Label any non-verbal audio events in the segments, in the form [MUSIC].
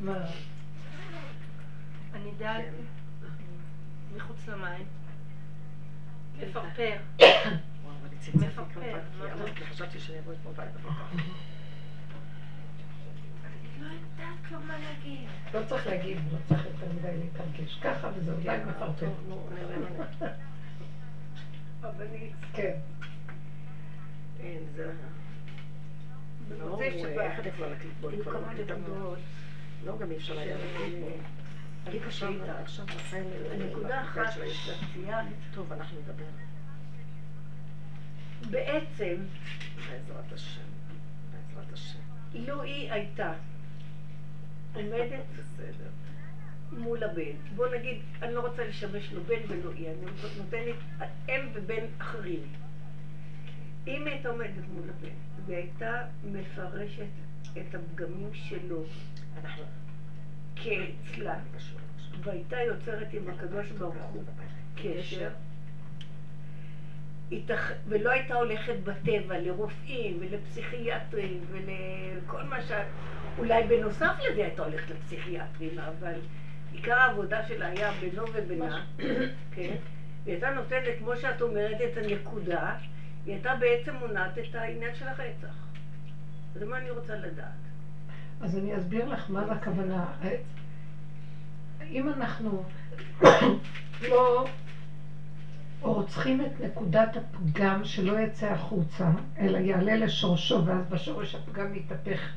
מה? אני דאגתי מחוץ למים. מפרפר. מפרפר. חשבתי שאני אבוא אתמול בערב. [LAUGHS] לא. לא צריך להגיד, לא צריך יותר מדי להתרגש. ככה וזהו, די מפרפר. רבנית, כן. אין, [LAUGHS] זה... לא, במוצאי לא גם אי אפשר היה בו. לי קשה עכשיו- איתה. עכשיו בחיים... הנקודה בחיים אחת. שציינת, טוב, אנחנו נדבר. בעצם, בעזרת השם. בעזרת השם. לו היא הייתה עומדת בסדר. מול הבן, בוא נגיד, אני לא רוצה לשמש לו בן ולא היא, אני נותנת אם ובן אחרים. אם היא הייתה עומדת מול הבן והייתה מפרשת את הפגמים שלו. כאצלה, והייתה יוצרת עם הקדוש ברוך הוא קשר, התאח- ולא הייתה הולכת בטבע לרופאים ולפסיכיאטרים ולכל מה ש... אולי בנוסף לזה הייתה הולכת לפסיכיאטרים, אבל עיקר העבודה שלה היה בינו ובינה, כן? והיא הייתה נותנת, כמו שאת אומרת, את הנקודה, היא הייתה בעצם מונעת את העניין של הרצח. זה מה אני רוצה לדעת. אז אני אסביר לך מה זה הכוונה. אם אנחנו לא רוצחים את נקודת הפגם שלא יצא החוצה, אלא יעלה לשורשו, ואז בשורש הפגם יתהפך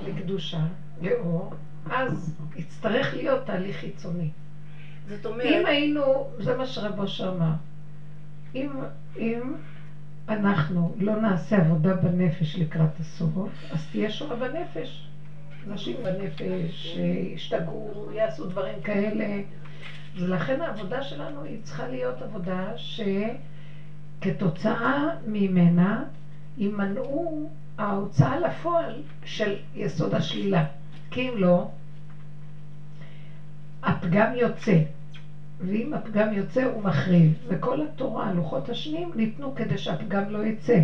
לקדושה, לאור, אז יצטרך להיות תהליך חיצוני. זאת אם אומרת, היינו, זה מה שרב אושר אמר, אם, אם אנחנו לא נעשה עבודה בנפש לקראת הסוף, אז תהיה שואה בנפש. אנשים בנפש ישתגעו, יעשו דברים כאלה. ולכן העבודה שלנו היא צריכה להיות עבודה שכתוצאה ממנה יימנעו ההוצאה לפועל של יסוד השלילה. כי אם לא, הפגם יוצא. ואם הפגם יוצא הוא מחריב. וכל התורה, לוחות השניים, ניתנו כדי שהפגם לא יצא.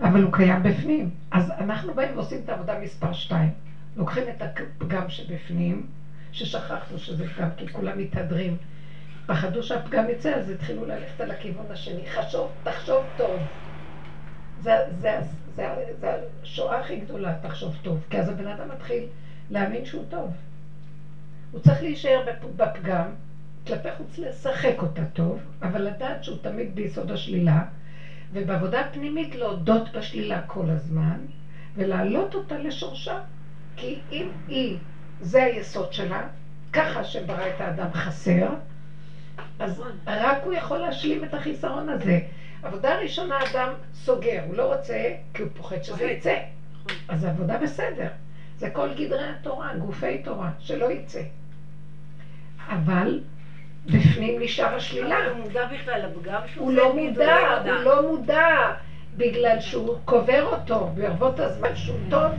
אבל הוא קיים בפנים. אז אנחנו באים ועושים את העבודה מספר שתיים. לוקחים את הפגם שבפנים, ששכחנו שזה פגם, כי כולם מתהדרים. פחדו שהפגם יצא, אז התחילו ללכת על הכיוון השני. חשוב, תחשוב טוב. זה, זה, זה, זה השואה הכי גדולה, תחשוב טוב. כי אז הבן אדם מתחיל להאמין שהוא טוב. הוא צריך להישאר בפ- בפגם, כלפי חוץ לשחק אותה טוב, אבל לדעת שהוא תמיד ביסוד השלילה, ובעבודה הפנימית להודות בשלילה כל הזמן, ולהעלות אותה לשורשה. כי אם היא, זה היסוד שלה, ככה שברא את האדם חסר, אז רק הוא יכול להשלים את החיסרון הזה. עבודה ראשונה אדם סוגר, הוא לא רוצה כי הוא פוחד שזה יצא. אז זה עבודה בסדר. זה כל גדרי התורה, גופי תורה, שלא יצא. אבל בפנים נשאר השלילה. אבל הוא מודע בכלל לפגם שהוא הוא לא מודע. הוא לא מודע, בגלל שהוא קובר אותו בערבות הזמן שהוא טוב.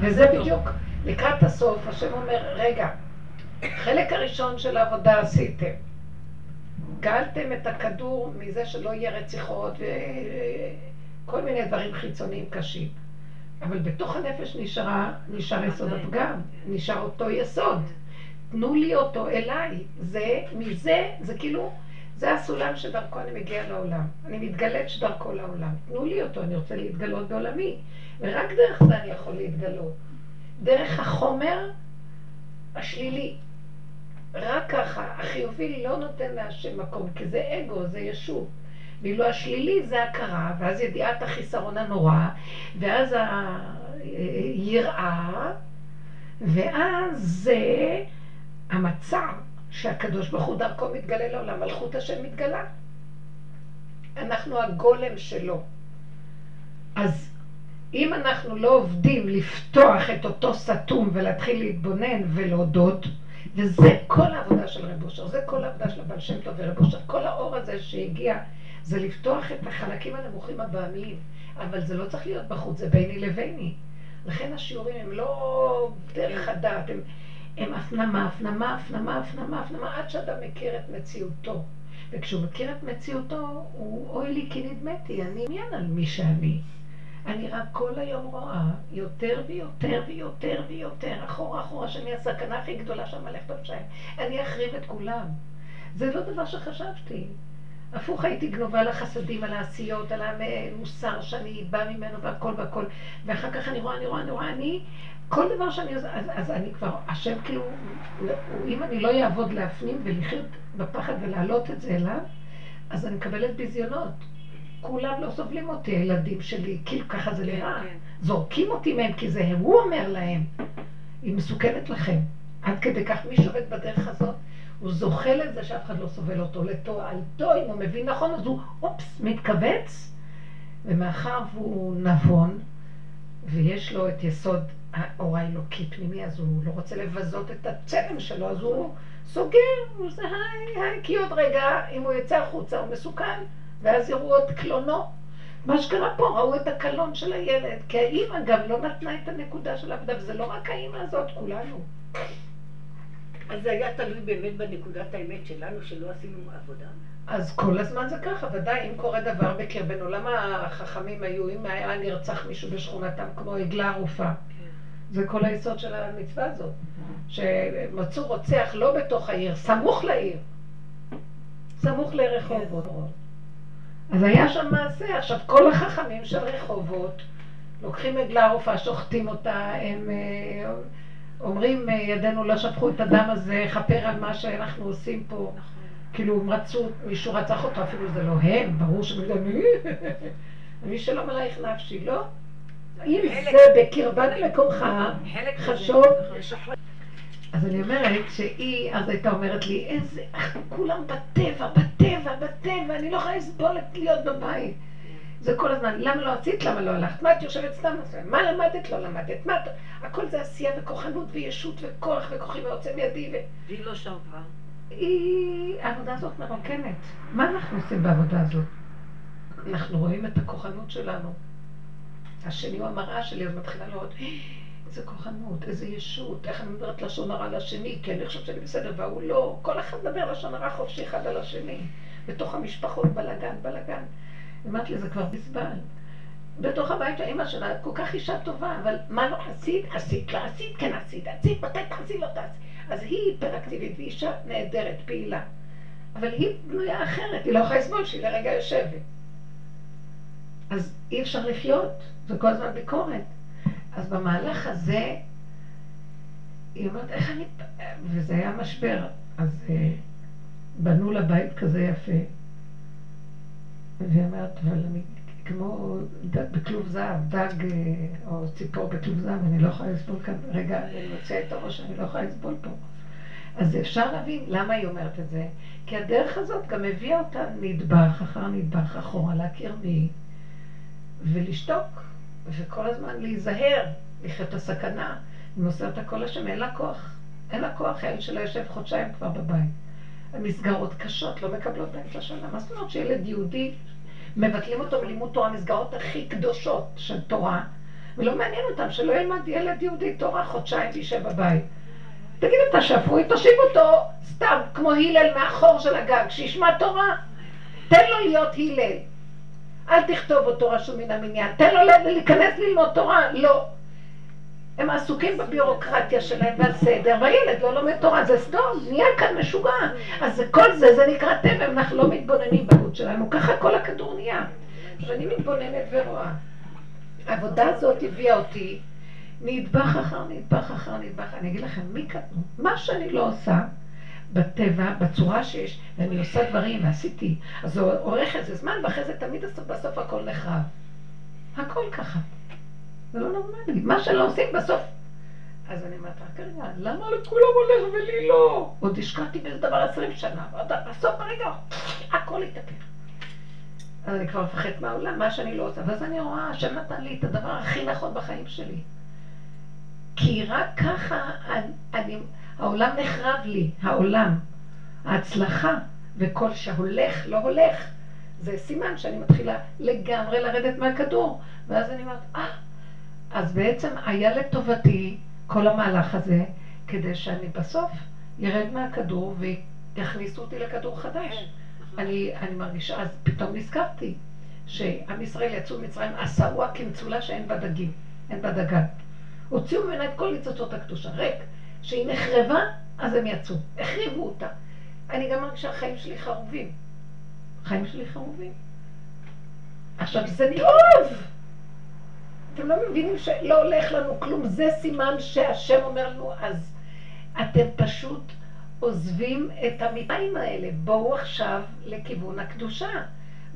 וזה בדיוק לקראת הסוף, השם אומר, רגע, חלק הראשון של העבודה עשיתם. גאלתם את הכדור מזה שלא יהיה רציחות וכל מיני דברים חיצוניים קשים. אבל בתוך הנפש נשארה, נשאר יסוד הפגם, נשאר אותו יסוד. תנו לי אותו אליי. זה, מזה, זה כאילו, זה הסולם שדרכו אני מגיעה לעולם. אני מתגלית שדרכו לעולם. תנו לי אותו, אני רוצה להתגלות בעולמי. ורק דרך זה אני יכול להתגלות. דרך החומר השלילי. רק ככה, החיובי לא נותן להשם מקום, כי זה אגו, זה ישות. ואילו השלילי זה הכרה, ואז ידיעת החיסרון הנורא, ואז היראה, ואז זה המצע שהקדוש ברוך הוא דרכו מתגלה לעולם, מלכות השם מתגלה. אנחנו הגולם שלו. אז אם אנחנו לא עובדים לפתוח את אותו סתום ולהתחיל להתבונן ולהודות, וזה כל העבודה של רב אושר, זה כל העבודה של הבעל שם טוב ורב אושר, כל האור הזה שהגיע, זה לפתוח את החלקים הנמוכים הבעמיים, אבל זה לא צריך להיות בחוץ, זה ביני לביני. לכן השיעורים הם לא דרך הדעת, הם, הם הפנמה, הפנמה, הפנמה, הפנמה, הפנמה, עד שאדם מכיר את מציאותו. וכשהוא מכיר את מציאותו, הוא אוי לי כי נדמתי, אני עניין על מי שאני. אני רק כל היום רואה יותר ויותר ויותר ויותר, אחורה אחורה, שאני הסכנה הכי גדולה שם הלכת בפשעים. אני אחריב את כולם. זה לא דבר שחשבתי. הפוך הייתי גנובה על החסדים, על העשיות, על המוסר שאני באה ממנו והכל והכל. ואחר כך אני רואה, אני רואה, אני רואה, אני, כל דבר שאני עושה, אז, אז אני כבר, השם כאילו, אם אני לא אעבוד להפנים ולחיות בפחד ולהעלות את זה אליו, אז אני מקבלת ביזיונות. כולם לא סובלים אותי, הילדים שלי, כאילו ככה זה כן, נראה. כן. זורקים אותי מהם כי זה הוא אומר להם, היא מסוכנת לכם. עד כדי כך מי שעובד בדרך הזאת, הוא זוכה לזה שאף אחד לא סובל אותו לתועלתו, אם הוא מבין נכון, אז הוא אופס, מתכווץ, ומאחר והוא נבון, ויש לו את יסוד האור האלוקי פנימי, אז הוא לא רוצה לבזות את הצלם שלו, אז הוא סוגר, הוא עושה היי, היי, כי עוד רגע, אם הוא יצא החוצה, הוא מסוכן, ואז יראו את קלונו. מה שקרה פה, ראו את הקלון של הילד, כי האימא גם לא נתנה את הנקודה של העבודה, וזה לא רק האימא הזאת, כולנו. אז זה היה תלוי באמת בנקודת האמת שלנו, שלא עשינו עבודה. אז כל הזמן זה ככה, ודאי, אם קורה דבר בקרבנו, למה החכמים היו, אם היה נרצח מישהו בשכונתם כמו עגלה ערופה? זה כל היסוד של המצווה הזאת. שמצאו רוצח לא בתוך העיר, סמוך לעיר. סמוך לרחובות. אז היה שם מעשה. עכשיו, כל החכמים של רחובות לוקחים עגלה ערופה, שוחטים אותה, הם אה, אומרים, אה, ידינו לא שפכו את הדם הזה, כפר על מה שאנחנו עושים פה. כאילו, הם רצו, מישהו רצח אותו, אפילו זה לא הם, ברור מי, [LAUGHS] מי שלא מלאך נפשי, לא? אם זה בקרבת מקומך, חשוב. אז אני אומרת שהיא אז הייתה אומרת לי, איזה, כולם בטבע, בטבע, בטבע, אני לא יכולה לסבול להיות בבית. זה כל הזמן, למה לא עשית, למה לא הלכת, מה את יושבת סתם, מה למדת, לא למדת, מה את... הכל זה עשייה וכוחנות וישות וכוח וכוחי ועוצם ידי ו... והיא לא שווה. היא... העבודה הזאת מרוקנת. מה אנחנו עושים בעבודה הזאת? אנחנו רואים את הכוחנות שלנו. השני הוא המראה שלי, אז מתחילה לראות, "אה, איזה כוחנות, איזה ישות, איך אני מדברת לשון הרע לשני, כי אני חושבת שאני בסדר, והוא לא. כל אחד מדבר לשון הרע חופשי אחד על השני. בתוך המשפחות בלאגן, בלאגן. אמרתי לי, זה כבר בזבל. בתוך הבית של אימא שלה, כל כך אישה טובה, אבל מה לא עשית? עשית, לא עשית, כן עשית, עשית, מתי תעשי, לא תעשי. אז היא היפראקטיבית, והיא אישה נהדרת, פעילה. אבל היא בנויה אחרת, היא לא יכולה לסבול שהיא לרגע יושבת. אז אי אפשר לחיות, זה כל הזמן ביקורת. אז במהלך הזה, היא אומרת, איך אני... וזה היה משבר. אז אה, בנו לה בית כזה יפה. והיא אומרת, אבל אני כמו דג בכלוב זהב, דג אה, או ציפור בכלוב זהב, אני לא יכולה לסבול כאן, רגע, אני מוציאה את הראש, אני לא יכולה לסבול פה. אז אפשר להבין למה היא אומרת את זה. כי הדרך הזאת גם הביאה אותה נדבך אחר נדבך אחורה, להכיר מי, ולשתוק, וכל הזמן להיזהר, לחיות את הסכנה. היא מוסרת הכל השם, אין לה כוח. אין לה כוח, הילד שלה יושב חודשיים כבר בבית. המסגרות קשות, לא מקבלות באמצע השנה. מה זאת אומרת שילד יהודי, מבטלים אותו מלימוד תורה, המסגרות הכי קדושות של תורה, ולא מעניין אותם שלא ילמד ילד יהודי תורה חודשיים וישב בבית. תגיד, אתה שפוי, תושיב אותו סתם, כמו הלל מהחור של הגג, שישמע תורה. תן לו להיות הלל. אל תכתוב אותו רשום מן המניין. תן לו להיכנס ללמוד תורה. לא. הם עסוקים בביורוקרטיה שלהם והסדר, והילד לא לומד תורה. זה סדום, נהיה כאן משוגע. אז כל זה, זה נקרא טבע, אנחנו לא מתבוננים בגות שלנו. ככה כל הכדור נהיה. ואני מתבוננת ורואה. העבודה הזאת הביאה אותי נדבך אחר נדבך אחר נדבך. אני אגיד לכם, מי קטנו? מה שאני לא עושה בטבע, בצורה שיש, ואני עושה דברים, ועשיתי, אז זה אורך איזה זמן, ואחרי זה תמיד בסוף, בסוף הכל נחרב. הכל ככה. זה לא נורמלי. מה שלא עושים בסוף. אז אני אומרת, רק רגע, למה לכולם הולך ולי לא? עוד השקעתי באיזה דבר עשרים שנה, ועוד בסוף הרגע, הכל התהפך. אז אני כבר מפחדת מהעולם, מה שאני לא עושה. ואז אני רואה, השם נתן לי את הדבר הכי נכון בחיים שלי. כי רק ככה אני, אני, העולם נחרב לי, העולם. ההצלחה, וכל שהולך, לא הולך, זה סימן שאני מתחילה לגמרי לרדת מהכדור. ואז אני אומרת, אה, אז בעצם היה לטובתי כל המהלך הזה, כדי שאני בסוף ירד מהכדור ויכניסו אותי לכדור חדש. אני, אני מרגישה, אז פתאום נזכרתי. שעם ישראל יצאו ממצרים, עשרוה כמצולה שאין בה דגים, אין בה דגן. הוציאו ממנה את כל ניצוצות הקדושה, ריק. שהיא נחרבה, אז הם יצאו. החריבו אותה. אני גם מרגישה שהחיים שלי חרובים. החיים שלי חרובים. עכשיו, זה טוב! אתם לא מבינים שלא הולך לנו כלום. זה סימן שהשם אומר לנו, אז אתם פשוט עוזבים את המיטיים האלה. בואו עכשיו לכיוון הקדושה.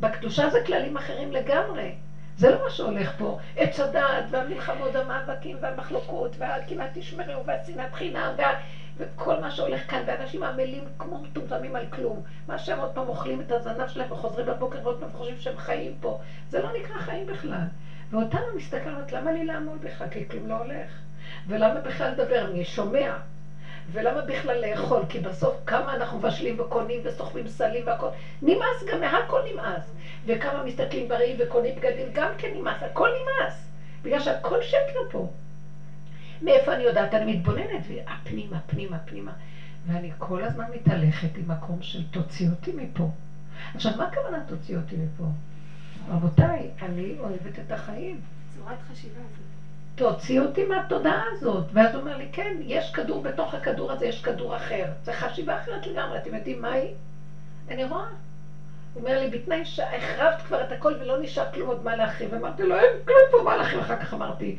בקדושה זה כללים אחרים לגמרי. זה לא מה שהולך פה. עץ הדעת והמלחמות והמאבקים והמחלוקות והכמעט תשמרו והשנאת חינם וה... וכל מה שהולך כאן, ואנשים עמלים כמו מטומטמים על כלום. מה שהם עוד פעם אוכלים את הזנב שלהם וחוזרים בבוקר ועוד פעם חושבים שהם חיים פה. זה לא נקרא חיים בכלל. ואותנו מסתכלת, למה לי לעמוד בכלל? כי כלום לא הולך. ולמה בכלל לדבר? אני שומע. ולמה בכלל לאכול? כי בסוף כמה אנחנו מבשלים וקונים וסוחבים סלים והכל. נמאס גם מהכל נמאס. וכמה מסתכלים בראי וקונים בגדים, גם כן נמאס. הכל נמאס. בגלל שהכל שקר פה. מאיפה אני יודעת? אני מתבוננת, והפנימה, פנימה, פנימה. ואני כל הזמן מתהלכת עם מקום של תוציא אותי מפה. עכשיו, מה הכוונה תוציא אותי מפה? רבותיי, אני אוהבת את החיים. צורת חשיבה. תוציא אותי מהתודעה הזאת. ואז הוא אומר לי, כן, יש כדור בתוך הכדור הזה, יש כדור אחר. זה חשיבה אחרת לגמרי. אתם יודעים מה היא? אני רואה. הוא אומר לי, בתנאי שהחרבת כבר את הכל ולא נשאר כלום עוד מה להחריב. אמרתי לו, אין כלום פה מה להחריב. אחר כך אמרתי,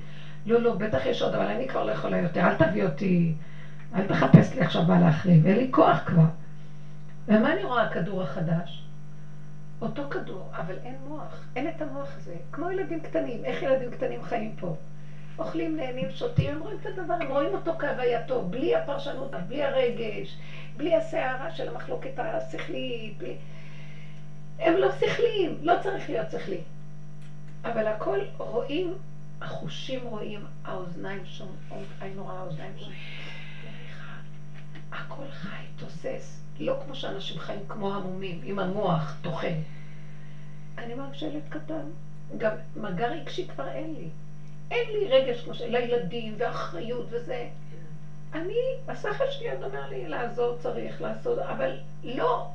לא, לא, בטח יש עוד, אבל אני כבר לא יכולה יותר. אל תביא אותי, אל תחפש לי עכשיו מה להחריב. אין לי כוח כבר. ומה אני רואה הכדור החדש? אותו כדור, אבל אין מוח. אין את המוח הזה. כמו ילדים קטנים. איך ילדים קטנים חיים פה? אוכלים, נהנים, שותים, הם רואים את הדבר, הם רואים אותו כהווייתו, בלי הפרשנות, בלי הרגש, בלי הסערה של המחלוקת השכלית, בלי... הם לא שכליים, לא צריך להיות שכלי. אבל הכל רואים, החושים רואים, האוזניים שומעות, עין רואה, האוזניים שומעות. הכל חי, תוסס. לא כמו שאנשים חיים כמו המומים, עם המוח טוחן. אני מרגישה ילד קטן. גם מגע רגשי כבר אין לי. אין לי רגש כמו של הילדים ואחריות וזה. אני, השכל שלי עוד אומר לי לעזור צריך לעשות, אבל לא,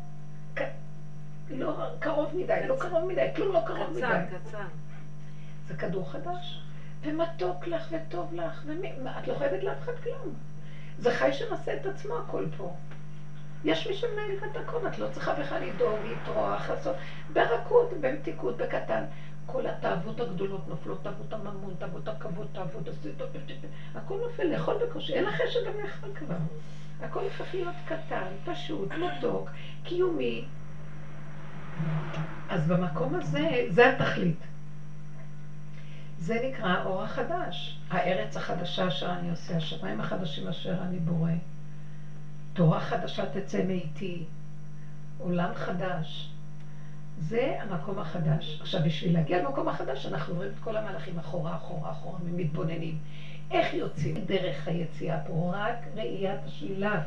לא קרוב מדי, לא קרוב מדי, כלום לא קרוב מדי. קצר, קצר. זה כדור חדש, ומתוק לך וטוב לך, ואת לא חייבת לאף אחד כלום. זה חי שנושא את עצמו הכל פה. יש מי שמנהל את הכל, את לא צריכה בכלל לדאוג, לטרוח, לעשות, ברכות, במתיקות, בקטן. כל התאוות הגדולות נופלות, תאוות הממון, תאוות הכבוד, תאוות הסידות, הכל נופל, לאכול בקושי, אין לך שגם לאכול כבר. הכל הופך להיות קטן, פשוט, מתוק, קיומי. אז במקום הזה, זה התכלית. זה נקרא האור החדש, הארץ החדשה אשר אני עושה, השמיים החדשים אשר אני בורא. תורה חדשה תצא מאיתי, עולם חדש. זה המקום החדש. עכשיו, בשביל להגיע למקום החדש, אנחנו רואים את כל המהלכים אחורה, אחורה, אחורה, ומתבוננים. איך יוצאים דרך היציאה פה? רק ראיית השלילה.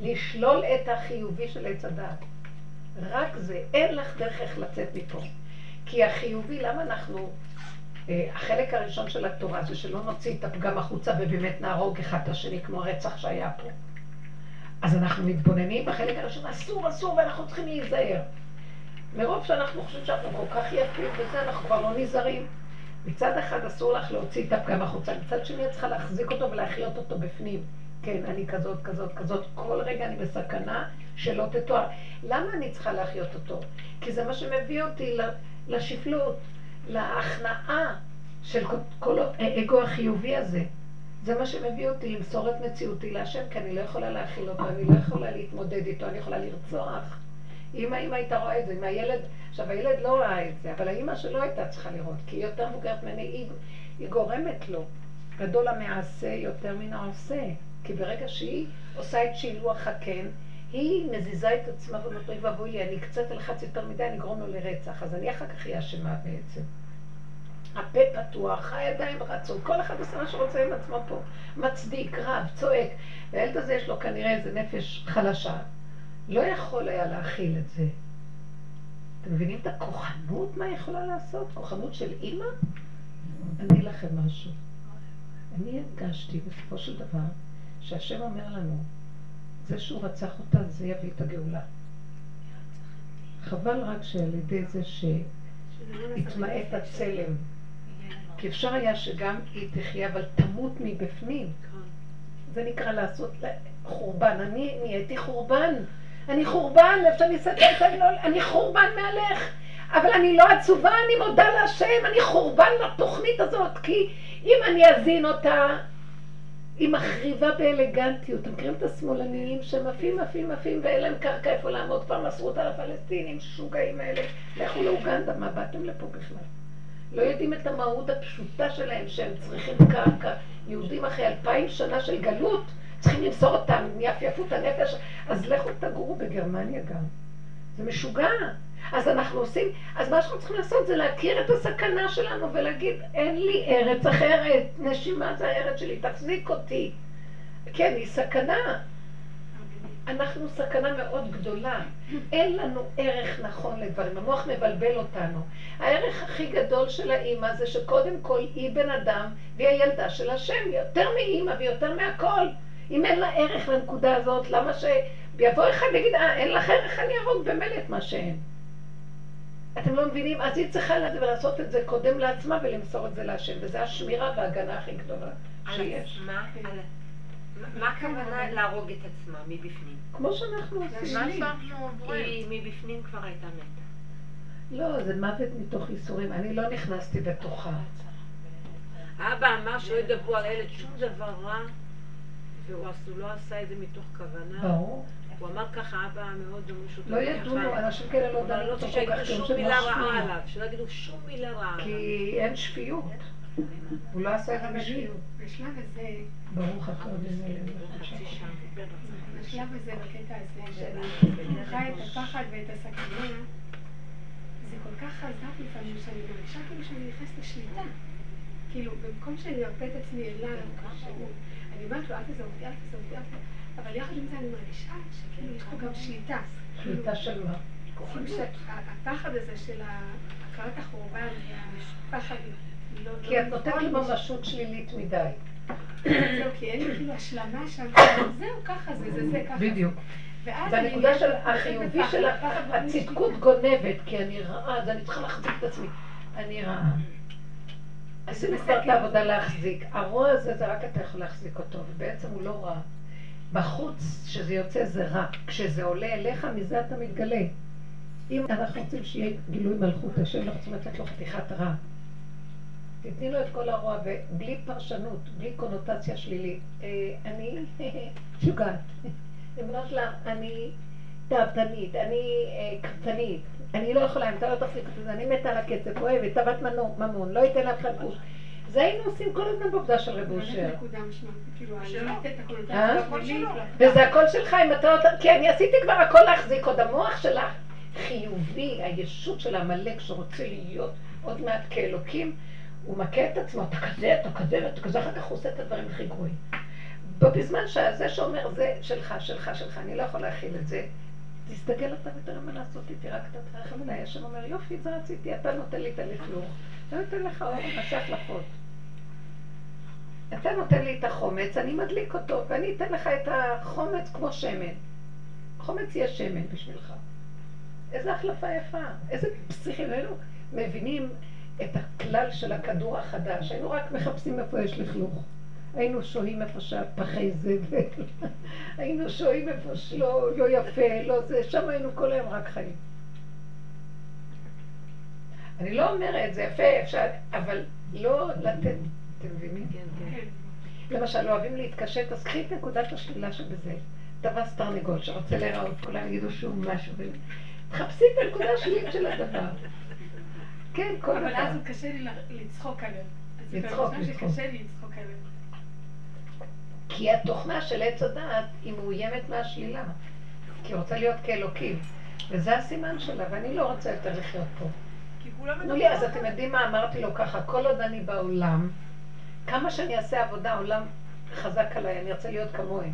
לשלול את החיובי של עץ הדת. רק זה. אין לך דרך איך לצאת מפה. כי החיובי, למה אנחנו... אה, החלק הראשון של התורה זה שלא נוציא את הפגם החוצה ובאמת נהרוג אחד את השני כמו הרצח שהיה פה. אז אנחנו מתבוננים בחלק הראשון, אסור, אסור, ואנחנו צריכים להיזהר. מרוב שאנחנו חושבים שאנחנו כל כך יפים וזה, אנחנו כבר לא נזהרים. מצד אחד אסור לך להוציא את הפגם החוצה, מצד שני את צריכה להחזיק אותו ולהחיות אותו בפנים. כן, אני כזאת, כזאת, כזאת, כל רגע אני בסכנה שלא תתואר. למה אני צריכה להחיות אותו? כי זה מה שמביא אותי לשפלות, להכנעה של כל האגו החיובי הזה. זה מה שמביא אותי למסור את מציאותי להשם, כי אני לא יכולה להכיל אותו, אני לא יכולה להתמודד איתו, אני יכולה לרצוח. אם האמא הייתה רואה את זה, אם הילד, עכשיו הילד לא ראה את זה, אבל האמא שלו הייתה צריכה לראות, כי היא יותר מבוגרת ממני, היא, היא גורמת לו. גדול המעשה יותר מן העושה. כי ברגע שהיא עושה את שילוח הקן, היא מזיזה את עצמה ואומרת, אוי ואבוי לי, אני קצת אלחץ יותר מדי, אני אגרום לו לרצח. אז אני אחר כך אהיה אשמה בעצם. הפה פתוח, הידיים רצות, כל אחד עושה מה שרוצה עם עצמו פה. מצדיק, רב, צועק. והילד הזה יש לו כנראה איזה נפש חלשה. לא יכול היה להכיל את זה. אתם מבינים את הכוחנות, מה היא יכולה לעשות? כוחנות של אימא? אני אגיד לכם משהו. אני הרגשתי בסופו של דבר שהשם אומר לנו, זה שהוא רצח אותה, זה יביא את הגאולה. חבל רק שעל ידי זה ש... יתמעט הצלם. כי אפשר היה שגם היא תחיה, אבל תמות מבפנים. זה נקרא לעשות חורבן. אני נהייתי חורבן. אני חורבן, איפה שאני אני, לא, אני חורבן מהלך. אבל אני לא עצובה, אני מודה להשם, אני חורבן לתוכנית הזאת, כי אם אני אזין אותה, היא מחריבה באלגנטיות. אתם מכירים את השמאלניים שהם עפים, עפים, עפים, ואין להם קרקע איפה לעמוד, כבר מסרו אותה לפלסטינים, שוגעים האלה. לכו לאוגנדה, מה באתם לפה בכלל? לא יודעים את המהות הפשוטה שלהם, שהם צריכים קרקע. יהודים אחרי אלפיים שנה של גלות, צריכים למסור אותם, יפייפו את הנפש, אז לכו תגורו בגרמניה גם. זה משוגע. אז אנחנו עושים, אז מה שאנחנו צריכים לעשות זה להכיר את הסכנה שלנו ולהגיד, אין לי ארץ אחרת, נשימה זה הארץ שלי, תחזיק אותי. כן, היא סכנה. אנחנו סכנה מאוד גדולה. אין לנו ערך נכון לדברים. המוח מבלבל אותנו. הערך הכי גדול של האימא זה שקודם כל היא בן אדם והיא הילדה של השם, יותר מאימא ויותר מהכל. אם אין לה ערך לנקודה הזאת, למה שיבוא אחד ויגיד, אה, אין לך ערך, אני אהרוג במילא את מה שאין. אתם לא מבינים? אז היא צריכה לזה ולעשות את זה קודם לעצמה ולמסור את זה להשם, וזה השמירה וההגנה הכי גדולה שיש. מה- מה הכוונה להרוג את עצמה מבפנים? כמו שאנחנו מה עושים. שאנחנו עוברים. היא מבפנים כבר הייתה מתה. לא, זה מוות מתוך ייסורים. אני לא נכנסתי בתוכה. אבא אמר שלא ידברו על הילד שום דבר רע, והוא לא עשה את זה מתוך כוונה. ברור. הוא אמר ככה, אבא מאוד דומה שהוא לא ידעו, אנשים כאלה לא הוא אמר, דנו לא אותו כל כך שום מילה רעה עליו, שלא יגידו שום מילה רעה עליו. כי אין שפיות. הוא לא עשה את זה בשפיות. בשלב הזה, ברוך שעה. בשלב הזה, בקטע הזה, שאני חי את הפחד ואת הסכנה, זה כל כך חזק לפעמים שאני מרגישה כאילו שאני נכנסת לשליטה. כאילו, במקום שאני ארפה את עצמי אליו, שהוא- אני אומרת לו, אל תעזוב אותי, אל תעזוב אותי, אל אותי, אבל יחד עם זה אני מרגישה שכאילו יש פה גם שליטה. שליטה של מה? כאילו שהפחד הזה של הכרת החורבן והפחד לא... כי את לא נותנת לו ממשות שלילית מדי. זהו, כי אין לי כאילו השלמה שם, זהו, ככה זה, זה זה, ככה. בדיוק. והנקודה של החיובי של הפחד לא הצדקות. גונבת, כי אני רעה, אז אני צריכה להחזיק את עצמי. אני רעה. עשינו כבר את העבודה להחזיק. הרוע הזה זה רק אתה יכול להחזיק אותו, ובעצם הוא לא רע. בחוץ, כשזה יוצא זה רע. כשזה עולה אליך, מזה אתה מתגלה. אם אנחנו רוצים שיהיה גילוי מלכות השם, אנחנו צריכים לתת לו חתיכת רע. תתני לו את כל הרוע, ובלי פרשנות, בלי קונוטציה שלילית. אה, אני [LAUGHS] שוגעת. אמרה שלה, אני תאוותנית, אני אה, קפצנית, אני לא יכולה, אם אתה לא תחזיק אותי, אני מתה על הקצב, אוהבת, תאוות ממון, לא לאף אחד פוש. זה היינו עושים כל הזמן בעובדה של רב אושר. באמת נקודה משמעותית, כאילו, את אה? וזה הכל שלך, אם אתה לא... כי אני עשיתי כבר הכל להחזיק עוד המוח שלך. חיובי, הישות של העמלק שרוצה להיות עוד מעט כאלוקים, הוא מכה את עצמו, אתה כזה, אתה כזה, ואתה כזה, אחר כך הוא עושה את הדברים הכי גרועים. בזמן שזה שאומר, זה שלך, שלך, שלך, אני לא יכול להכיל את זה, תסתכל אתה ותראה מה לעשות איתי, רק אתה תרחם אליי. השם אומר, יופי, זה רציתי, אתה נותן לי את הלכלוך, לא נותן לך אור, נעשה החלפות. אתה נותן לי את החומץ, אני מדליק אותו, ואני אתן לך את החומץ כמו שמן. חומץ יהיה שמן בשבילך. איזה החלפה יפה, איזה פסיכים, היינו מבינים את הכלל של הכדור החדש, היינו רק מחפשים איפה יש לכלוך. היינו שוהים איפה שהפחי זבל, [LAUGHS] היינו שוהים איפה שלא לא יפה, לא זה, שם היינו כל היום רק חיים. אני לא אומרת, זה יפה, אפשר, אבל לא לתת, אתם מבינים? כן, כן. למשל, אוהבים להתקשט, אז קחי את נקודת השלילה שבזה. טווס תרנגול שרוצה להיראות, כולם יגידו שהוא משהו. תחפשי את הנקודה השלילית של הדבר. כן, כל אבל אז דבר. קשה לי לצחוק עליהם. לצחוק, לצחוק. שקשה לי לצחוק עליהם. כי התוכנה של עץ הדעת היא מאוימת מהשלילה. כי היא רוצה להיות כאלוקים. וזה הסימן שלה, ואני לא רוצה יותר לחיות פה. כי כולם תנו לי, אז אתם יודעים מה אמרתי לו ככה, כל עוד אני בעולם, כמה שאני אעשה עבודה, העולם חזק עליי, אני ארצה להיות כמוהם.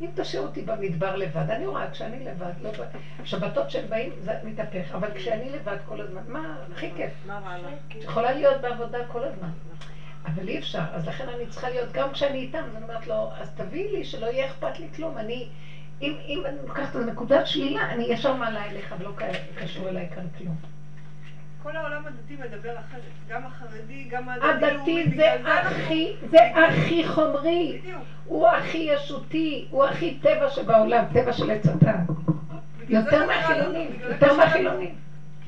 אם תשאיר אותי במדבר לבד, אני רואה, כשאני לבד, לא... שבתות שהם באים, זה מתהפך, אבל כשאני לבד כל הזמן, מה, הכי כיף. מה רע לך? יכולה להיות בעבודה כל הזמן. אבל אי אפשר, אז לכן אני צריכה להיות, גם כשאני איתם, אז אני אומרת לו, אז תביאי לי שלא יהיה אכפת לי כלום. אני, אם, אם אני לוקחת את הנקודת שלילה, אני ישר מעלה אליך ולא קשור אליי כאן כלום. כל העולם הדתי מדבר אחרת. גם החרדי, גם הדתי הדתי זה הכי, זה הכי חומרי. בדיוק. הוא הכי ישותי, הוא הכי טבע שבעולם, טבע של עץ הדת. יותר מהחילונים, יותר מהחילונים.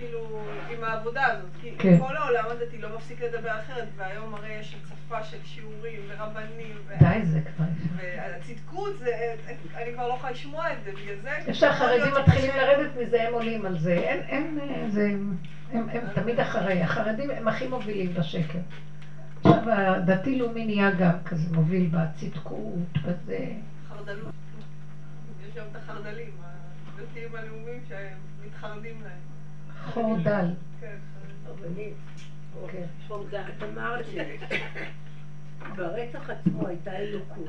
כאילו, עם העבודה הזאת. כי כן. כל העולם הדתי לא מפסיק לדבר אחרת, והיום הרי יש הצפה של שיעורים ורבנים. ו- די זה כבר. והצדקות זה, אני כבר לא יכולה לשמוע את זה, בגלל זה... יש שהחרדים יכול להיות מתחילים לרדת מזה, הם עולים על זה. אין, אין, זה... הם, הם תמיד אחרי. החרדים הם הכי מובילים בשקר. עכשיו הדתי-לאומי נהיה גם כזה מוביל בצדקות, בזה. חרדלות. יש שם את החרדלים, הדתיים הלאומיים שמתחרדים להם. חור דל. כן. את אמרת שברצח עצמו הייתה אלוקות.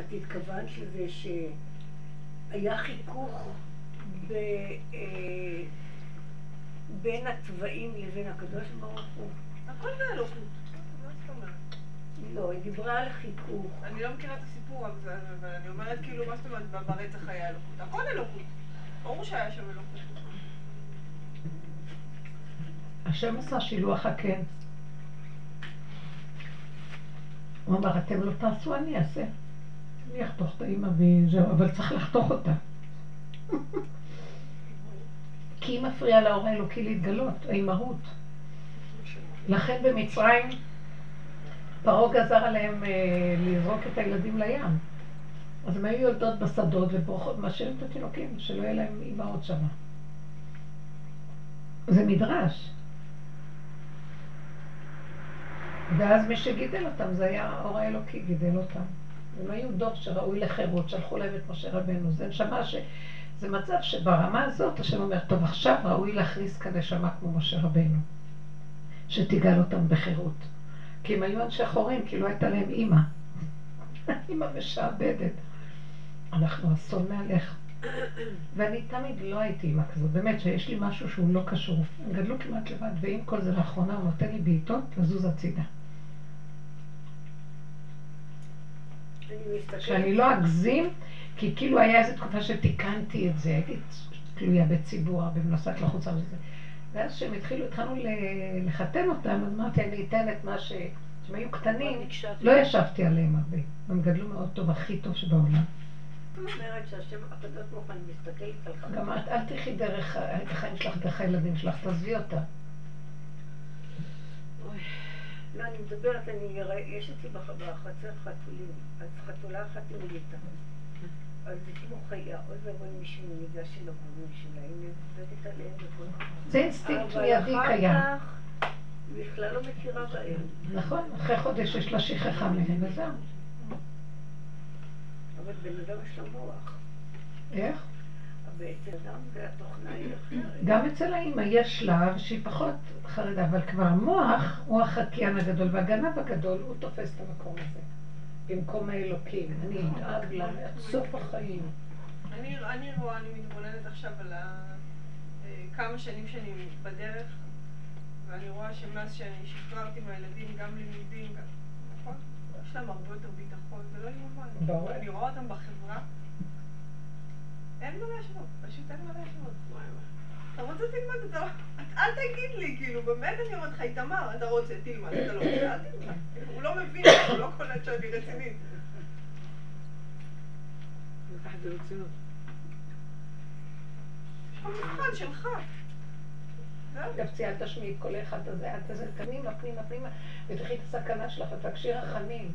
את התכוונת לזה שהיה חיכוך אה, בין הצבעים לבין הקדוש ברוך הוא? הכל זאת אומרת? לא, היא דיברה על חיכוך. אני לא מכירה את הסיפור, אבל אני אומרת כאילו, מה זאת אומרת ברצח היה אלוקות? הכל אלוקות. ברור שהיה שם אלוקות. השם עשה שילוח הקן. הוא אמר, אתם לא תעשו, אני אעשה. אני אחתוך את האימא וזהו, אבל צריך לחתוך אותה. כי היא מפריעה לאור האלוקי להתגלות, האימהות. לכן במצרים פרעה גזר עליהם אה, לזרוק את הילדים לים. אז הם היו יולדות בשדות ובורחות, משאירים את התינוקים, שלא יהיה להם אימהות שמה. זה מדרש. ואז מי שגידל אותם זה היה האור האלוקי גידל אותם. הם היו דור שראוי לחירות, שלחו להם את משה רבנו. זה נשמה ש... זה מצב שברמה הזאת השם אומר, טוב עכשיו ראוי להכניס כאן נשמה כמו משה רבנו, שתיגל אותם בחירות. כי הם היו אנשי חורים, כי לא הייתה להם אימא. [LAUGHS] אימא משעבדת. אנחנו אסון מעליך. ואני תמיד לא הייתי אימא כזאת, באמת שיש לי משהו שהוא לא קשור. הם גדלו כמעט לבד, ועם כל זה לאחרונה הוא נותן לי בעיטות לזוז הצידה. אני מסתכלת... שאני לא אגזים, כי כאילו היה איזו תקופה שתיקנתי את זה, הייתי תלויה בציבור, במנסת לחוצה וזה. ואז כשהם התחילו, התחלנו לחתן אותם, אז אמרתי, אני אתן את מה ש... כשהם היו קטנים, לא ישבתי עליהם הרבה. הם גדלו מאוד טוב, הכי טוב שבעולם. אומרת שהשם הקדוש ברוך הוא, אני מסתכלת על גם את, אל תחי דרך החיים שלך, דרך הילדים שלך, תעזבי אותה. לא, אני מדברת, אני אראה, יש אצלי בח- בחצר חתולים, אז חתולה אחת המליטה. אז זה כמו חיה, אוי ואבוי מישהו ניגש אל הגורים שלהם, היא עובדת עליהם וכל זה אינסטינקט אבל מיידי אחר קיים. כך, היא בכלל לא מכירה בהם. נכון, אחרי חודש יש לה שכחה מהם, וזהו. אבל בן אדם יש לה מוח. איך? בעצם אדם והתוכנה היא אחרת. גם אצל האימא יש שלב שהיא פחות חרדה, אבל כבר המוח הוא החקיין הגדול, והגנב הגדול, הוא תופס את המקום הזה. במקום האלוקים. אני אדאג לה עד סוף החיים. אני, אני רואה, אני מתבוננת עכשיו על ה... אה, כמה שנים שאני בדרך, ואני רואה שמאז שאני שחררתי מהילדים גם לימודים. נכון? יש להם הרבה יותר ביטחון, זה לא יאומן. אני רואה אותם בחברה, אין מה להשוות, פשוט אין מה להשוות. אתה רוצה תלמד, אתה לא... אל תגיד לי, כאילו, באמת אני אומרת לך, איתמר, אתה רוצה, תלמד, אתה לא רוצה, אל תלמד. הוא לא מבין, הוא לא קולט שאני רצינית. לקחת את זה ברצינות. יש לך מבחן שלך. אגב, ציינת שמי את כל אחד הזה, אל תזה, פנימה, פנימה, פנימה, ותקחי את הסכנה שלך ותבקשי רחמים.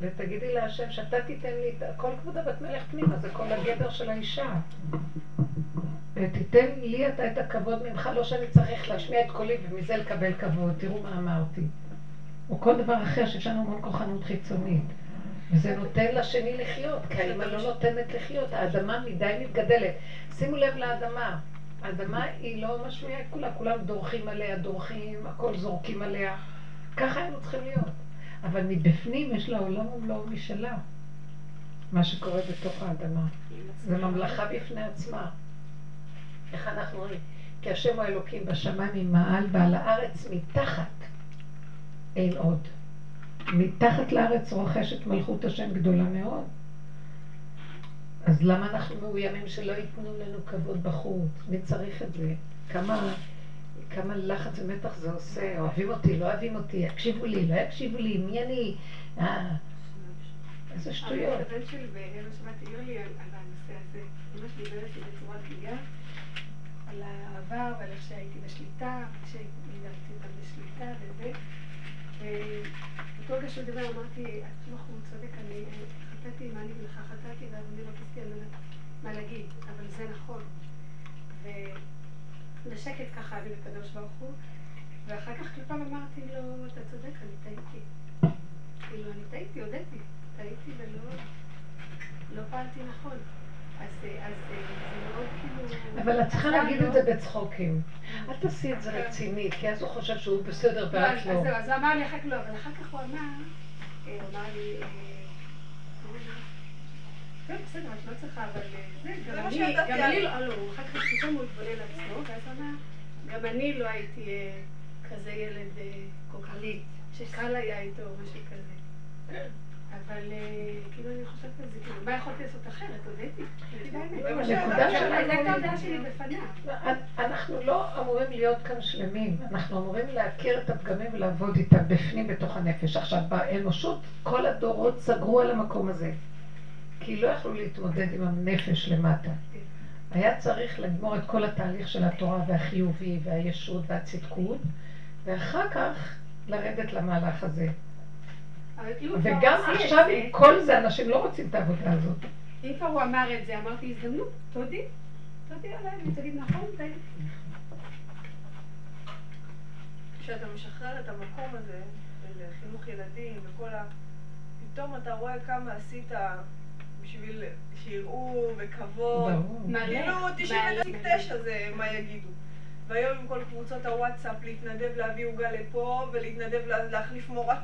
ותגידי להשם שאתה תיתן לי את כל כבודה בת מלך פנימה, זה כל הגדר של האישה. ותיתן לי אתה את הכבוד ממך, לא שאני צריך להשמיע את קולי ומזה לקבל כבוד, תראו מה אמרתי. או כל דבר אחר שיש לנו המון כוחנות חיצונית. וזה נותן לשני לחיות, כי האמא לא נותנת לחיות, האדמה מדי מתגדלת. שימו לב לאדמה, האדמה היא לא משמיעה את כולה, כולם דורכים עליה, דורכים, הכל זורקים עליה. ככה היינו צריכים להיות. אבל מבפנים יש לה עולם ומלואו משלה. מה שקורה בתוך האדמה. זה ממלכה בפני עצמה. איך אנחנו רואים? כי השם הוא האלוקים בשמיים ממעל ועל הארץ מתחת אין עוד. מתחת לארץ רוכשת מלכות השם גדולה מאוד. אז למה אנחנו מאוימים שלא ייתנו לנו כבוד בחוץ? מי צריך את זה? כמה, כמה לחץ ומתח זה עושה, אוהבים אותי, לא אוהבים אותי, יקשיבו לי, לא יקשיבו לי, מי אני? אה, איזה שטויות. הבן שלי בערב שבת העיר לי על הנושא הזה. ממש דיבר איתי בצורה תלייה, על העבר ועל איך שהייתי בשליטה, שהגדרתי אותם בשליטה וזה. ובאותו רגע שהוא דיבר אמרתי, התשובה הוא צודק, אני חטאתי, מה אני לך חטאתי, ואז אני לא רציתי על מה להגיד, אבל זה נכון. ובשקט ככה אבי לקדוש ברוך הוא, ואחר כך כל פעם אמרתי לו, אתה צודק, אני טעיתי. כאילו, אני טעיתי, הודיתי. טעיתי ולא לא פעלתי נכון. אז, אז זה מאוד כאילו... אבל את צריכה להגיד לו. את זה בצחוקים. אל תעשי את זה רציני, כי אז הוא חושב שהוא בסדר לא, אז ואת לא. זהו, אז הוא אמר לי אחר כך לא, אבל אחר כך הוא אמר, אה, הוא אמר לי, טוב, בסדר, את לא צריכה, אבל זה, זה גם אני, גם לא, לא, אחר כך פתאום הוא התבונן על עצמו, ואז הוא אמר, גם אני לא הייתי אה, כזה ילד אה, כך, שקל היה איתו או משהו כזה. אבל אה, כאילו אני חושבת על זה, כאילו, מה יכולתי לעשות אחרת? הודיתי. הייתה ההודעה שלי בפניו. אנחנו לא אמורים להיות כאן שלמים, אנחנו אמורים להכיר את הפגמים ולעבוד איתם בפנים בתוך הנפש. עכשיו, באנושות כל הדורות סגרו על המקום הזה, כי לא יכלו להתמודד עם הנפש למטה. היה צריך לגמור את כל התהליך של התורה והחיובי והישות והצדקות, ואחר כך לרדת למהלך הזה. וגם עכשיו. עם כל זה אנשים לא רוצים את העבודה הזאת. אם כבר הוא אמר את זה, אמרתי, הזדמנות, תודי. תודי עליי, ותגיד נכון, די. כשאתה משחרר את המקום הזה, של חינוך ילדים וכל ה... פתאום אתה רואה כמה עשית בשביל שיראו וכבוד. כאילו מלא. 99 זה מה יגידו. והיום עם כל קבוצות הוואטסאפ להתנדב להביא עוגה לפה ולהתנדב לה- להחליף מורה.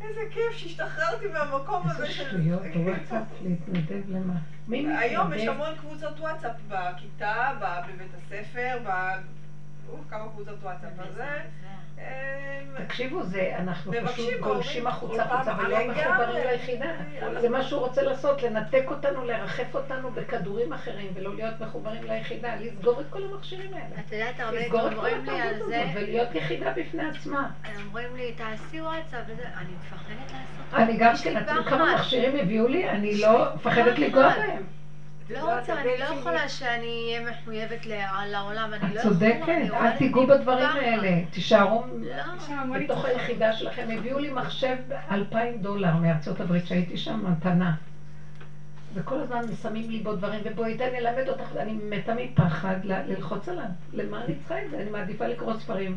איזה כיף שהשתחררתי מהמקום הזה איזה של... שטויות, בוואטסאפ להתנדב למה? מי היום יש? המון קבוצות וואטסאפ בכיתה, בבית הספר, כמה קבוצות וואטסאפ. אז זה... אמ, תקשיבו, זה, אנחנו פשוט גולשים החוצה החוצה ולא. מחוברים ליחידה. זה מה שהוא רוצה לעשות, לנתק אותנו, לרחף אותנו בכדורים אחרים ולא להיות מחוברים ליחידה, לסגור את כל המכשירים האלה. את יודעת, הרבה אומרים לי על זה, ולהיות יחידה בפני עצמה. אומרים לי, תעשי וואטסאפ וזה, אני מפחדת לעשות. אני גם כן. כמה מכשירים הביאו לי, אני לא מפחדת פחד. לנגוע בהם. לא רוצה, אני לא יכולה שאני אהיה מחויבת לעולם, אני את לא יכולה. צודקת, אל תיגעו בדברים. האלה, תישארו לא. בתוך. היחידה שלכם. הביאו לי מחשב באלפיים דולר מארצות הברית, שהייתי שם מתנה. וכל הזמן שמים לי בו דברים, ובואי תן לי ללמד אותך, אני מתה מפחד ללחוץ עליו. למה אני צריכה את זה? אני מעדיפה לקרוא ספרים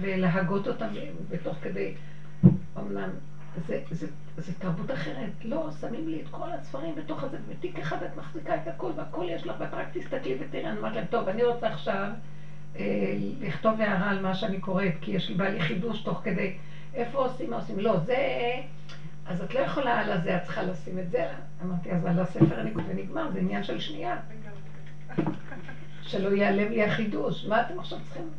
ולהגות אותם בתוך כדי, אמנם זה, זה, זה תרבות אחרת. לא, שמים לי את כל הספרים בתוך הזה, בתיק אחד את מחזיקה את הכל, והכל יש לך, ואת רק תסתכלי ותראי, אני אומרת להם, טוב, אני רוצה עכשיו אה, לכתוב הערה על מה שאני קוראת, כי יש לי בא לי חידוש תוך כדי, איפה עושים, מה עושים, לא, זה... אז את לא יכולה על הזה, את צריכה לשים את זה. אמרתי, אז על הספר אני ונגמר, זה עניין של שנייה. שלא ייעלם לי החידוש. מה אתם עכשיו צריכים?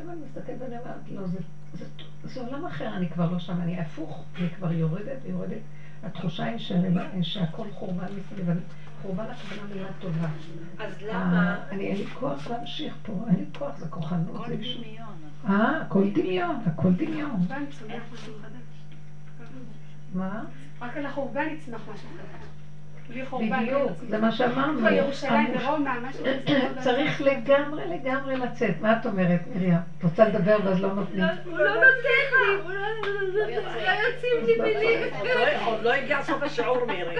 ופתאום אני מסתכלת ואני אומרת, לא, זה, זה, זה עולם אחר, אני כבר לא שם, אני הפוך, אני כבר יורדת ויורדת. התחושה היא שהכל חורבן מסביב, אבל חורבן הכוונה מילה טובה. אז למה? אה, אני, אין לי כוח להמשיך פה, אין לי כוח, זה כוחנות. כל זה פשוט- דמיון. אה, הכל דמיון, הכל דמיון. מה? רק על החורבן יצמח משהו חדש. בדיוק, זה מה שאמרנו. צריך לגמרי לגמרי לצאת. מה את אומרת, מרים? את רוצה לדבר ואז לא נותנים? הוא לא נותן לי, הוא לא לא יוצאים לי מילים. לא- עוד לא הגיע סוף השיעור, מירי.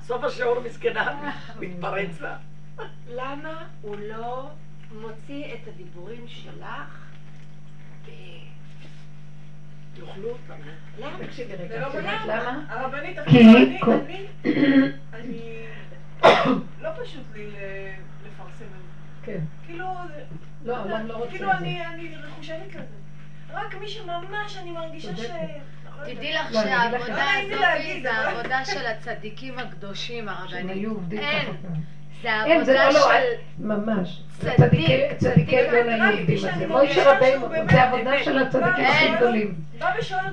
סוף השיעור מסכנה, מתפרץ לה. למה הוא לא מוציא את הדיבורים שלך? יאכלו אותם. למה? תקשיבי רגע, לא. למה? הרבנית, אני, אני, לא פשוט לי ל- לפרסם את זה. כן. כאילו, לא, העולם לא רוצה כאילו את זה. אני, אני חושבת לזה. רק מי שממש אני מרגישה ש... תדעי לך לא, שהעבודה לא הזאת זה אבל- העבודה של הצדיקים הקדושים שהם הרבנים. היו עובדים אין. זה עבודה לא, לא, של... ממש. צדיק, צדיקי- צדיקי צדיק. בינוניים ראיתי עובדים על שאני זה. מוישה שהוא רבינו, זה עבודה. של הצדיקים הכי גדולים.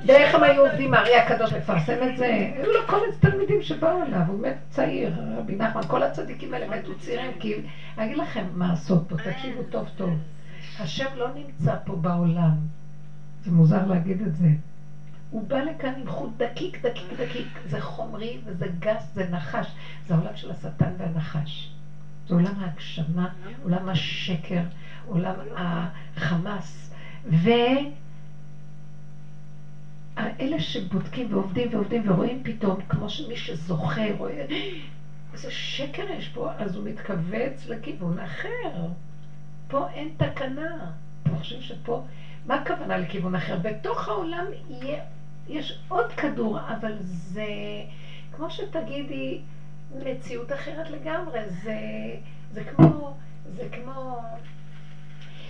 ואיך הם היו עובדים, הארי הקדוש מפרסם את זה? היו לו כל איזה תלמידים שבאו אליו, הוא מת צעיר, רבי נחמן, כל הצדיקים האלה מתו צעירים, כי אני אגיד לכם מה הסוד פה, תקשיבו טוב טוב. השם לא נמצא פה בעולם, זה מוזר להגיד את זה. הוא בא לכאן עם חוט דקיק, דקיק, דקיק, זה חומרי וזה גס, זה נחש, זה העולם של השטן והנחש. זה עולם ההגשמה, עולם השקר, עולם החמאס. ו... אלה שבודקים ועובדים ועובדים ורואים פתאום, כמו שמי שזוכר, רואה, איזה שקר יש פה, אז הוא מתכווץ לכיוון אחר. פה אין תקנה. אתם חושבים שפה, מה הכוונה לכיוון אחר? בתוך העולם יהיה, יש עוד כדור, אבל זה, כמו שתגידי, מציאות אחרת לגמרי. זה, זה כמו, זה כמו...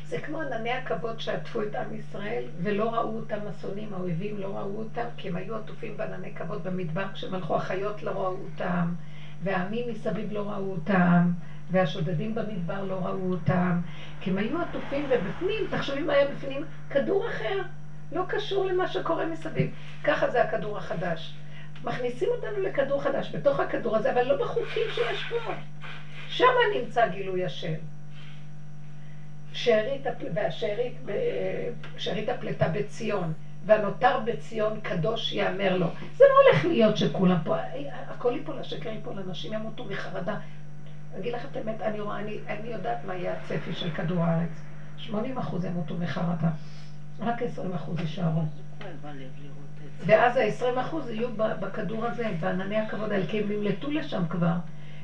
זה כמו ענני הכבוד שעטפו את עם ישראל ולא ראו אותם אסונים, האויבים לא ראו אותם כי הם היו עטופים בענני כבוד במדבר כשהם הלכו, החיות לא ראו אותם והעמים מסביב לא ראו אותם והשודדים במדבר לא ראו אותם כי הם היו עטופים ובפנים, תחשבי מה היה בפנים, כדור אחר, לא קשור למה שקורה מסביב. ככה זה הכדור החדש. מכניסים אותנו לכדור חדש בתוך הכדור הזה, אבל לא בחוקים שיש פה. שם נמצא גילוי השם. שארית, והשארית, שארית הפלטה בציון, והנותר בציון קדוש יאמר לו. זה לא הולך להיות שכולם פה, הכל ייפול, השקר ייפול, אנשים ימותו מחרדה. אגיד לכם את האמת, אני, רואה- אני, אני יודעת מה יהיה הצפי של כדור הארץ. 80 אחוז ימותו מחרדה, רק 20 אחוז יישארו. ואז ה-20 אחוז יהיו ב- בכדור הזה, בענני הכבוד האלה, כי הם נמלטו לשם כבר.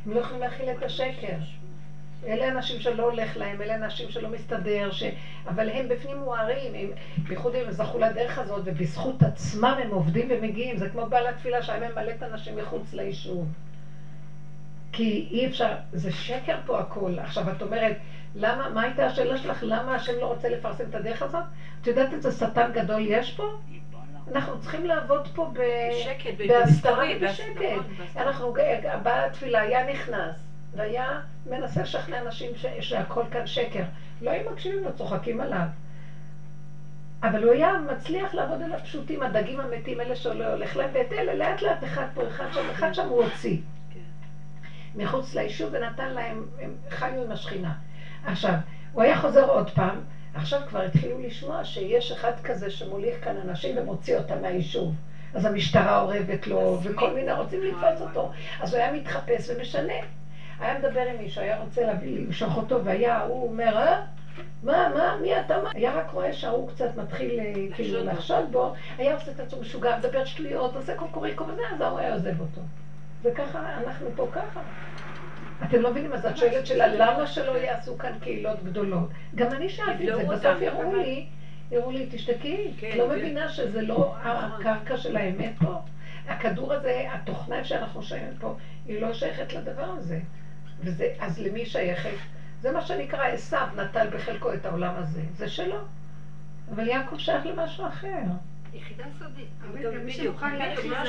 הם לא יכולים להכיל את השקר. אלה אנשים שלא הולך להם, אלה אנשים שלא מסתדר, ש... אבל הם בפנים מוארים, הם, בייחוד אם הם זכו לדרך הזאת, ובזכות עצמם הם עובדים ומגיעים. זה כמו בעל התפילה שהיה ממלא את האנשים מחוץ ליישוב. כי אי אפשר, זה שקר פה הכל. עכשיו את אומרת, למה, מה הייתה השאלה שלך? למה השם לא רוצה לפרסם את הדרך הזאת? את יודעת איזה שטן גדול יש פה? אנחנו צריכים לעבוד פה ב... בשקט, בהסתרה ובשקט. אנחנו, בעל התפילה היה נכנס, והיה מנסה לשכנע אנשים ש, שהכל כאן שקר. לא היו מקשיבים לו, צוחקים עליו. אבל הוא היה מצליח לעבוד על הפשוטים, הדגים המתים, אלה שלא הולך להם, ואת אלה לאט לאט אחד פה, אחד שם, אחד שם הוא הוציא. מחוץ ליישוב ונתן להם, הם חיו עם השכינה. עכשיו, הוא היה חוזר עוד פעם, עכשיו כבר התחילו לשמוע שיש אחד כזה שמוליך כאן אנשים ומוציא אותם מהיישוב. אז המשטרה אורבת לו, וכל מיני רוצים לתפוס אותו. אז הוא היה מתחפש ומשנה. היה מדבר עם מישהו, היה רוצה להביא, למשוך אותו, והיה, הוא אומר, אה? מה, מה, מי אתה, מה? היה רק רואה שההוא קצת מתחיל אה, כאילו לחשוד בו, היה עושה את עצמו משוגע, מדבר שטויות, עושה קוקוריקו וזה, אז ההוא היה עוזב אותו. וככה, אנחנו פה ככה. אתם לא מבינים, אז את שואלת שאלה, למה שלא יעשו כאן קהילות גדולות? גם אני שאלתי את זה, בסוף יראו לי, יראו לי, תשתקי, כן, את לא כן. מבינה שזה לא הקרקע של האמת פה? הכדור הזה, התוכנה שאנחנו שייכים פה, היא לא שייכת לדבר הזה. וזה, אז למי שייכת? זה מה שנקרא עשיו נטל בחלקו את העולם הזה, זה שלו. אבל יעקב שייך למשהו אחר. יחידה סודית. אבל מי שמוכן זה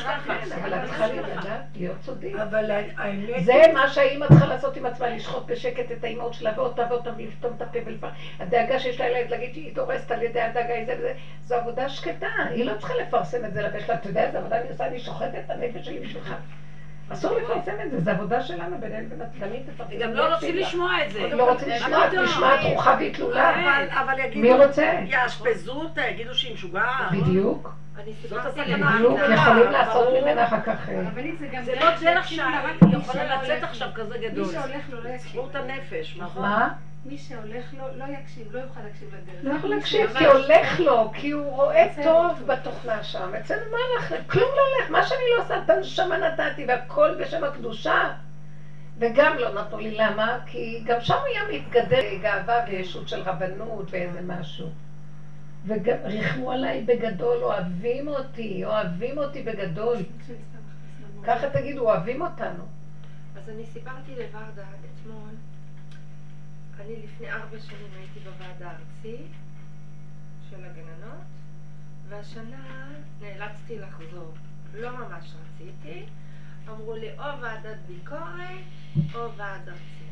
רק ככה. להקשיב. אבל את צריכה לדעת להיות סודית. אבל האמת... זה מה שהאימא צריכה לעשות עם עצמה, לשחוט בשקט את האימהות שלה ואותה ואותה ולפתום את הפה ולפעמים. הדאגה שיש לה לילד להגיד שהיא דורסת על ידי הדאגה, היא זה וזה, זו עבודה שקטה, היא לא צריכה לפרסם את זה לפה שלה, אתה יודע איזה עבודה אני עושה, אני שוחטת את הנפש שלי בשבילך. אסור לפרסם את זה, זה עבודה שלנו בינינו ובין הצדדים, תפרסם. וגם לא רוצים לשמוע את זה. לא רוצים לשמוע? נשמעת רוחה והיא תלולה. אבל, אבל יגידו... מי רוצה? יאשפזו אותה, יגידו שהיא משוגעת. בדיוק, זאת הסכנה. בדיוק, יכולים לעשות. ממנה אחר כך... אה, זה גם לא דרך שיקשיבו לה רק מי שיכולה שלא לצאת עכשיו. כזה מי גדול. שהולך לו לא יקשיב. סגרו את הנפש, נכון? מה? מי שהולך לו לא יקשיב, לא יוכל להקשיב לדרך. לא יכול להקשיב, כי הולך לו, כי הוא רואה. טוב בתוכנה שם. אצלנו מה לך? כלום לא הולך. מה שאני לא עושה, את הנשמה נתתי, והכל בשם הקדושה. וגם לא נתנו לי, למה? כי גם שם היה מתגדר גאווה וישות של רבנות ואיזה משהו. וגם ריחמו עליי בגדול, אוהבים אותי, אוהבים אותי בגדול. ככה תגידו, אוהבים אותנו. אז אני סיפרתי לוורדה אתמול, אני לפני ארבע שנים הייתי בוועדה הארצית של הגננות, והשנה נאלצתי לחזור. לא ממש רציתי, אמרו לי או ועדת ביקורת או ועד ארצי.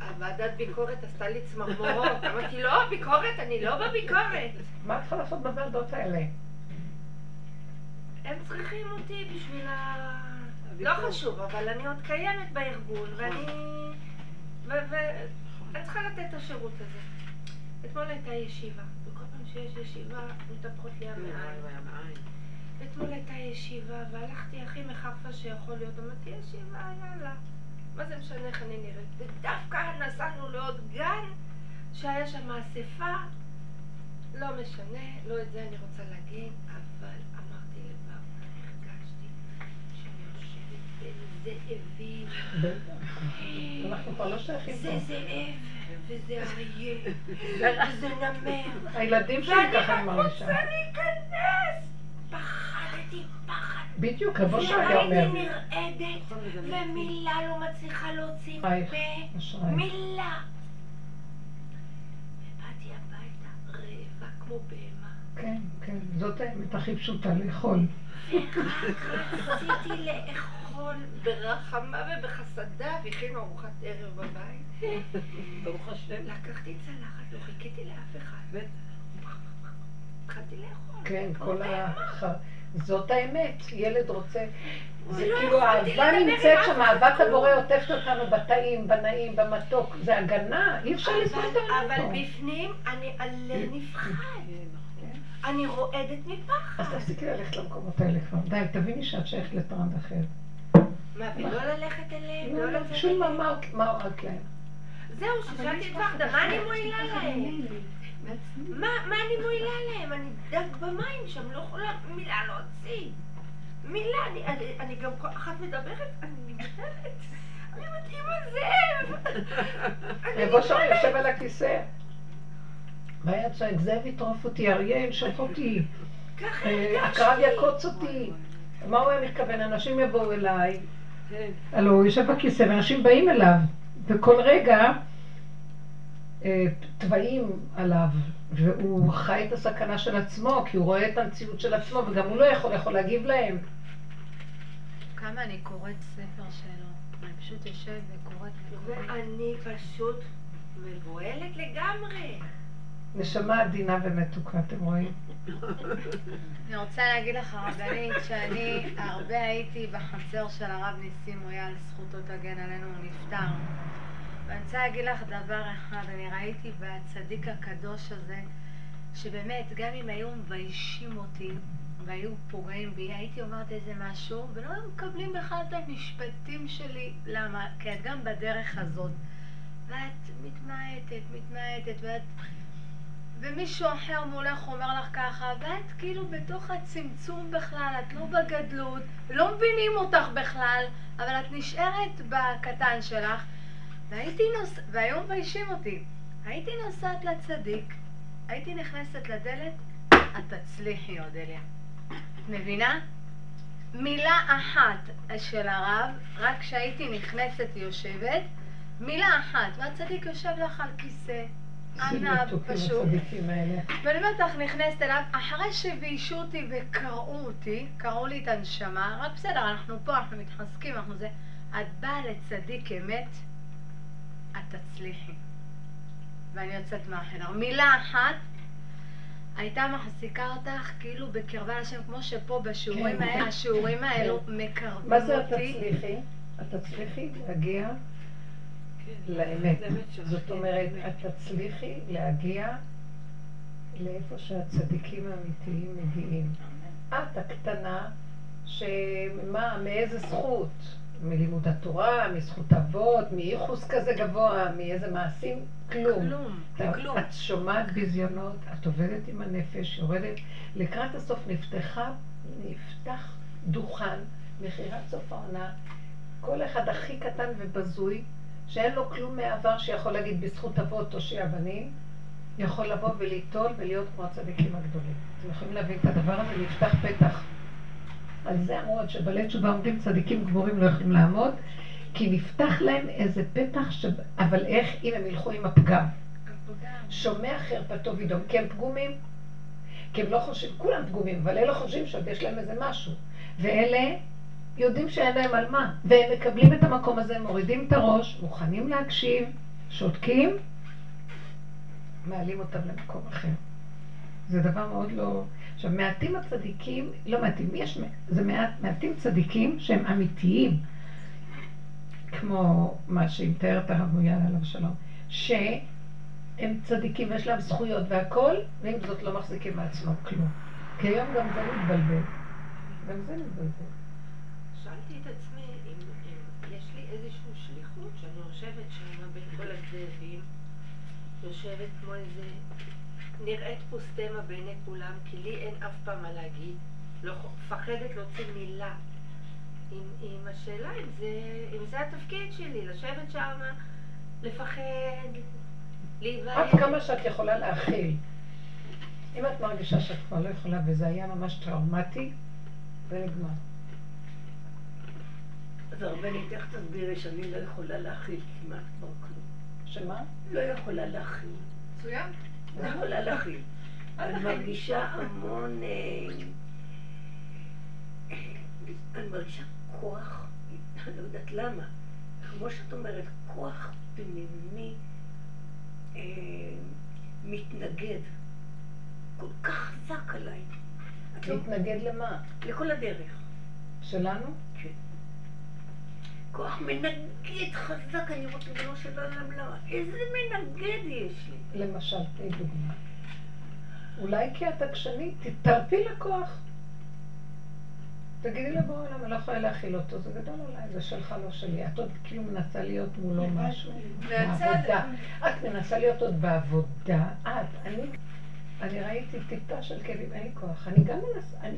הוועדת ביקורת עשתה לי צמרמורות, [LAUGHS] אמרתי לא, ביקורת, אני לא בביקורת. מה את צריכה לעשות בוועדות האלה? הם צריכים אותי בשביל ה... לא חשוב, אבל אני עוד קיימת בארגון, ואני... ואני צריכה לתת את השירות הזה. אתמול הייתה ישיבה, וכל פעם שיש ישיבה מתהפכות לי המעיים. אתמול הייתה ישיבה, והלכתי הכי מחרפה שיכול להיות, אמרתי, ישיבה, יאללה. מה זה משנה איך אני נראית? ודווקא נסענו לעוד גן שהיה שם אספה, לא משנה, לא את זה אני רוצה להגיד, אבל זאבים. אנחנו כבר לא שייכים זה פה. זאב, וזה אריה, וזה נמר. הילדים שלי ואני ככה רק אני מרגישה. רוצה להיכנס. פחדתי פחד. בדיוק, רבו שהיה והייתי אומר. נרעדת, ומילה לא מצליחה להוציא פה. מילה. ובאתי הביתה רעבה כמו בהמה, כן, כן, זאת האמת הכי פשוטה, לאכול. ורק רציתי לאכול ברחמה ובחסדה, והכינו ארוחת ערב בבית. ברוך השם. לקחתי צלחת, לא חיכיתי לאף אחד. התחלתי לאכול. כן, כל. הח... זאת האמת, ילד רוצה... זה לא כאילו האהבה נמצאת שם, אהבת. הבורא עוטפת אותנו בטעים, בנעים, במתוק, זה הגנה, אי אפשר לסבול את אבל, העולם אבל. בפנים אני הלב נפחד. אני רועדת אז מפחד. תפסיקי ללכת למקומות האלה כבר. די, תביני שאת שייכת לטראמפ אחר. מה, ולא ללכת אליהם? לא, לצאת שום אליהם? מה, מה הורדת להם? זהו, ששאלתי את ורדה, מה אני מועילה להם? מה מה אני מועילה להם? אני דג במים שם, לא יכולה מילה להוציא. מילה, אני- גם אחת מדברת, אני נמדדת. אני מתאימה זאב. יבוא שם. יושב על הכיסא. והיה צועק, זאב יטרוף אותי, אריה ינשוך אותי, אה. עקרב יקוץ אותי. מה הוא היה מתכוון? אנשים יבואו אליי. הלוא הוא יושב בכיסא ואנשים באים אליו, וכל רגע אה, תוואים עליו, והוא חי את הסכנה של עצמו, כי הוא רואה את המציאות של עצמו, וגם הוא לא יכול, יכול להגיב להם. כמה אני קוראת ספר שלו. אני פשוט יושבת וקוראת וקוראת. ואני פשוט מבוהלת לגמרי. נשמה עדינה ומתוקה, אתם רואים? אני רוצה להגיד לך, רבנית, שאני הרבה הייתי בחצר של הרב ניסים מויאל, זכותו תגן עלינו, הוא נפטר. ואני רוצה להגיד לך דבר אחד, אני ראיתי בצדיק הקדוש הזה, שבאמת, גם אם היו מביישים אותי והיו פוגעים בי, הייתי אומרת איזה משהו, ולא היו מקבלים בכלל את המשפטים שלי. למה? כי את גם בדרך הזאת. ואת מתמעטת, מתמעטת, ואת... ומישהו אחר מולך אומר לך ככה, ואת כאילו בתוך הצמצום בכלל, את לא בגדלות, לא מבינים אותך בכלל, אבל את נשארת בקטן שלך, והייתי נוס... והיום מביישים אותי. הייתי נוסעת לצדיק, הייתי נכנסת לדלת, את תצליחי, אודליה. את מבינה? מילה אחת של הרב, רק כשהייתי נכנסת יושבת, מילה אחת, והצדיק יושב לך על כיסא, ענב פשוט. ואני אומרת לך, נכנסת אליו, אחרי שביישו אותי וקרעו אותי, קרעו לי את הנשמה, רק בסדר, אנחנו פה, אנחנו מתחזקים, אנחנו זה. את באה לצדיק אמת, את תצליחי. ואני יוצאת מהחדר. מילה אחת, הייתה מחזיקה אותך כאילו בקרבה לשם, כמו שפה בשיעורים כן. האלה, השיעורים האלו מקרבים מה זה את אותי. תצליחי? את תצליחי להגיע כן. לאמת. זה. זאת אומרת, את תצליחי להגיע לאיפה שהצדיקים האמיתיים מגיעים. את הקטנה, שמה, מאיזה זכות? מלימוד התורה, מזכות אבות, מייחוס כזה גבוה, מאיזה מעשים? כלום. כלום, אתה- כלום. את שומעת ביזיונות, את עובדת עם הנפש, יורדת, לקראת הסוף נפתחה, נפתח דוכן, מכירת סוף העונה, כל אחד הכי קטן ובזוי, שאין לו כלום מהעבר שיכול להגיד בזכות אבות תושיע בנים, יכול לבוא וליטול ולהיות כמו הצדיקים הגדולים. אתם יכולים להבין את הדבר הזה? נפתח פתח. על זה אמרו עד שבעלי תשובה עומדים צדיקים גמורים לא יכולים לעמוד, כי נפתח להם איזה פתח, ש... אבל איך אם הם ילכו עם הפגם? שומע חרפתו וידום, כי הם פגומים. כי הם לא חושבים, כולם פגומים, אבל אלה חושבים שעוד יש להם איזה משהו. ואלה יודעים שאין להם על מה, והם מקבלים את המקום הזה, מורידים את הראש, מוכנים להקשיב, שותקים, מעלים אותם למקום אחר. זה דבר מאוד לא... עכשיו, מעטים הצדיקים, לא מעטים, יש, זה מעט, מעטים צדיקים שהם אמיתיים, כמו מה שהיא מתארת הרב מויאל עליו שלום, שהם צדיקים ויש להם זכויות והכול, ועם זאת לא מחזיקים מעצמם כלום. כי היום גם זה מתבלבל. גם זה מתבלבל. שאלתי את עצמי אם, אם יש לי איזושהי שליחות שאני יושבת שם בין כל הזאבים, יושבת כמו איזה נראית פה סטמה בעיני כולם, כי לי אין אף פעם מה להגיד, לא מפחדת להוציא מילה. עם, עם השאלה אם זה, אם זה התפקיד שלי, לשבת שם, לפחד, להיבהל. עד כמה שאת יכולה להכיל. אם את מרגישה שאת כבר לא יכולה וזה היה ממש טראומטי, זה נגמר. אז הרבנית, איך תסבירי שאני לא יכולה להכיל כמעט כבר כלום? שמה? לא יכולה להכיל. מצוין. לא יכולה להכיל. אני מרגישה המון... אה, אני מרגישה כוח, אני לא יודעת למה. כמו שאת אומרת, כוח פנימי אה, מתנגד. כל כך חזק עליי. לא- להתנגד למה? לכל הדרך. שלנו? כוח מנגד חזק, אני רוצה ריבונו של עולם למה. איזה מנגד יש לי. למשל, תני דוגמה. אולי כי את עקשנית, תתערפי לכוח. תגידי לבוא עולם, אני לא יכולה להכיל אותו, זה גדול עליי, זה שלך, לא שלי. את עוד כאילו מנסה להיות מולו משהו. בעבודה. את מנסה להיות עוד בעבודה. את, אני, אני ראיתי טיפה של כאבים, אין לי כוח. אני גם מנסה, אני,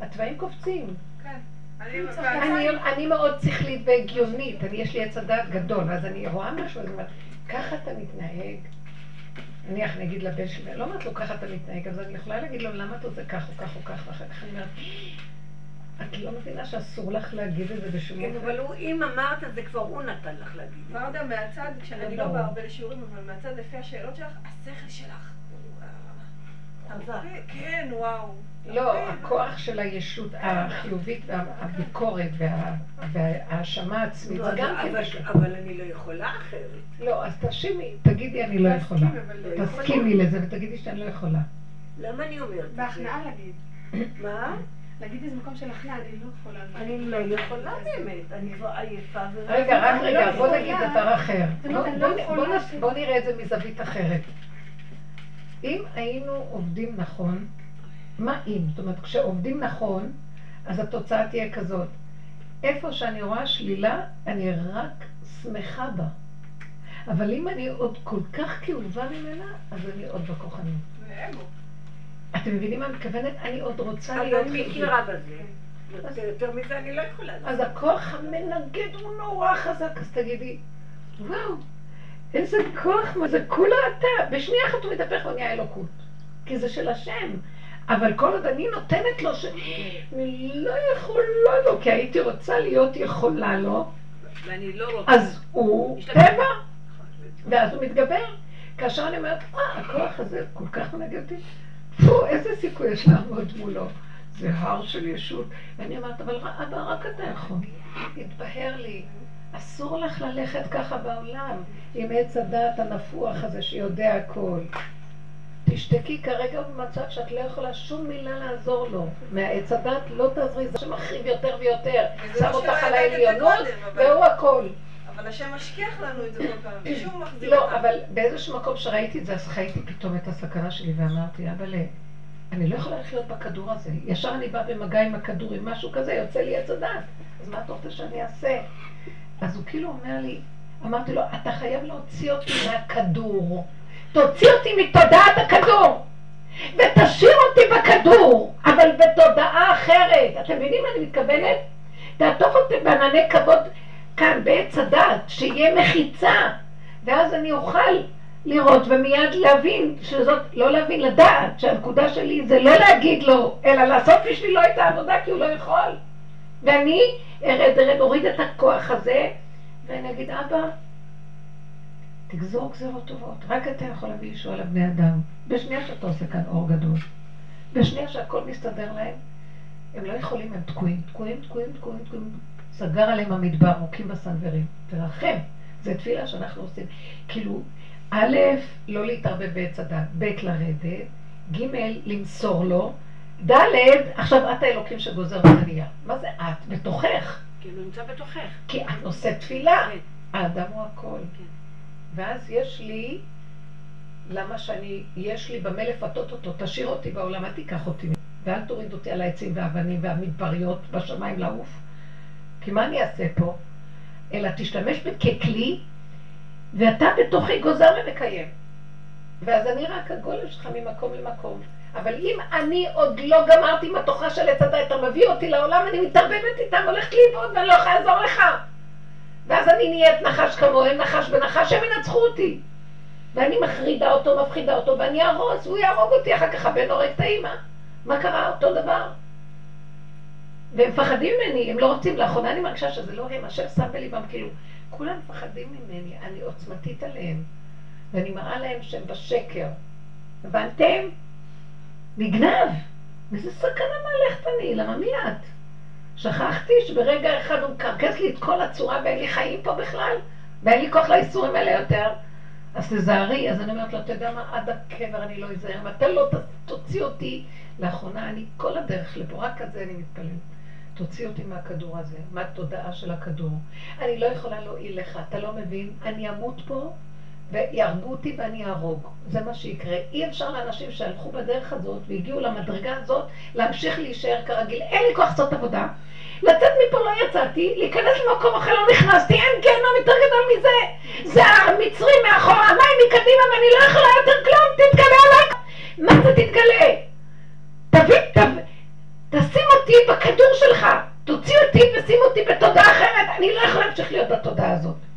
התוואים קופצים. כן. אני, אני מאוד שכלית והגיונית, אני, יש לי עץ הדעת גדול, אז אני רואה משהו, אני אומרת, ככה אתה מתנהג. נניח, נגיד לבן שלי, לא אומרת לו ככה אתה מתנהג, אז אני יכולה להגיד לו, למה אתה עושה כך או כך או כך, ואחר כך אני אומרת, את לא מבינה שאסור לך להגיד את זה בשום כן, אופן? אבל הוא- אם אמרת, זה כבר הוא נתן לך להגיד. ורדה, מהצד, כשאני לא ברור. באה הרבה לשיעורים, אבל מהצד לפי השאלות שלך, השכל שלך. כן, וואו. לא, הרבה, הכוח של הישות החיובית והביקורת וה- וההאשמה העצמית, זה גם כן אבל- אני לא יכולה אחרת. לא, אז תשימי, תגידי אני לא יכולה. לא יכולה. תסכימי לזה ותגידי שאני לא יכולה. למה אני אומרת את זה? בהכנעה להגיד. [COUGHS] מה? להגיד איזה מקום של הכנעה, אני לא יכולה. אני לא יכולה באמת, אני כבר עייפה ו... רגע, רק רגע, לא בוא יכולה. נגיד דבר אחר. בוא- בוא לא בוא בוא נראה את זה מזווית אחרת. אם היינו עובדים נכון, מה אם? זאת אומרת, כשעובדים נכון, אז התוצאה תהיה כזאת. איפה שאני רואה שלילה, אני רק שמחה בה. אבל אם אני עוד כל כך כאובה ממנה, אז אני עוד אגו. אתם מבינים מה אני מתכוונת? אני עוד רוצה אז להיות את חיובית. מכירה בזה. יותר מזה אני לא יכולה. אז הכוח המנגד הוא נורא חזק, אז תגידי, וואו, איזה כוח, מה זה כולה אתה. בשנייה אחת הוא מתהפך ונהיה אלוקות. כי זה של השם. אבל כל עוד אני נותנת לו ש... אני לא יכולה לו, כי הייתי רוצה להיות יכולה לו, ואני לא רוצה. אז הוא טבע, ואז הוא מתגבר. כאשר אני אומרת, אה, הכוח הזה כל כך מנגד אותי, פו, איזה סיכוי יש לעמוד מולו. זה הר של ישות. ואני אומרת, אבל אבא, רק אתה יכול. התבהר לי, אסור לך ללכת ככה בעולם עם עץ הדעת הנפוח הזה שיודע הכל. תשתקי כרגע במצב שאת לא יכולה שום מילה לעזור לו. מהעץ הדת לא תעזרי, זה שמחריב יותר ויותר. שם לא אותך על העליונות, והוא הכל. אבל השם משכיח לנו את זה כל פעם, ושוב מחזיר לא, אותנו. אבל באיזשהו מקום שראיתי את זה, אז חייתי פתאום את הסכנה שלי ואמרתי, אבל אני לא יכולה לחיות בכדור הזה. ישר אני באה במגע עם הכדור, עם משהו כזה, יוצא לי עץ הדת. אז מה אתה רוצה שאני אעשה? אז הוא כאילו אומר לי, אמרתי לו, אתה חייב להוציא אותי מהכדור. תוציא אותי מתודעת הכדור. ותשאיר אותי בכדור, אבל בתודעה אחרת. אתם מבינים מה אני מתכוונת? תעטוף אותי בענני כבוד כאן, בעץ הדת, שיהיה מחיצה. ואז אני אוכל לראות ומיד להבין שזאת, לא להבין, לדעת שהנקודה שלי זה לא להגיד לו, אלא לעשות בשבילו את העבודה כי הוא לא יכול. ואני ארד, ארד, אוריד את הכוח הזה, ואני אגיד, אבא, תגזור גזירות טובות. רק אתה יכול להביא ישוע לבני אדם. בשנייה שאתה עושה כאן אור גדול. בשנייה שהכל מסתדר להם, הם לא יכולים, הם תקועים, תקועים, תקועים, תקועים, תקועים. סגר עליהם המדבר, מוכים בסנוורים. תרחם. זו תפילה שאנחנו עושים. כאילו, א', לא להתערבב בעץ הדת, ב', לרדת, ג', למסור לו, ד', עכשיו את האלוקים שגוזר ונהיה. מה זה את? בתוכך. כאילו נמצא בתוכך. כי את נושאת תפילה. כן. האדם הוא הכל. כן. ואז יש לי, למה שאני, יש לי במה לפתות אותו, תשאיר אותי בעולם, אל תיקח אותי. ואל תוריד אותי על העצים והאבנים והמדבריות בשמיים לעוף. כי מה אני אעשה פה? אלא תשתמש בי ככלי, ואתה בתוכי גוזר ומקיים. ואז אני רק הגולם שלך ממקום למקום. אבל אם אני עוד לא גמרתי עם התוכנה של עץ הדת, אתה מביא אותי לעולם, אני מתערבבת איתם, הולכת לאיבוד ואני לא יכולה לעזור לך. ואז אני נהיית נחש כמוהם, נחש בנחש, הם ינצחו אותי. ואני מחרידה אותו, מפחידה אותו, ואני אהרוס, והוא יהרוג אותי, אחר כך הבן הורג את האימא. מה קרה? אותו דבר. והם מפחדים ממני, הם לא רוצים. לאחרונה אני מרגישה שזה לא הם, השם שם בליבם, כאילו, כולם מפחדים ממני, אני עוצמתית עליהם, ואני מראה להם שהם בשקר. הבנתם? נגנב. איזה סכנה מהלכת אני, למה מי את? שכחתי שברגע אחד הוא מקרקס לי את כל הצורה ואין לי חיים פה בכלל, ואין לי כוח לאיסורים האלה יותר. אז תזהרי, אז אני אומרת לו, אתה יודע מה, עד הקבר אני לא אזהר, אם אתה לא תוציא אותי, לאחרונה אני כל הדרך לפה, רק כזה אני מתפללת. תוציא אותי מהכדור הזה, מהתודעה של הכדור. אני לא יכולה להועיל לך, אתה לא מבין? אני אמות פה ויהרגו אותי ואני אהרוג. זה מה שיקרה. אי אפשר לאנשים שהלכו בדרך הזאת והגיעו למדרגה הזאת להמשיך להישאר כרגיל. אין לי כוח לעשות עבודה. לצאת מפה לא יצאתי, להיכנס למקום אחר לא נכנסתי, אין גיהנום יותר גדול מזה. זה המצרים מאחורה, המים מקדימה ואני לא יכולה יותר כלום, תתגלה עליי. מה זה תתגלה? תביא, תביא, תשים אותי בכדור שלך. תוציא אותי ושים אותי בתודעה אחרת. אני לא יכולה להמשיך להיות בתודעה הזאת.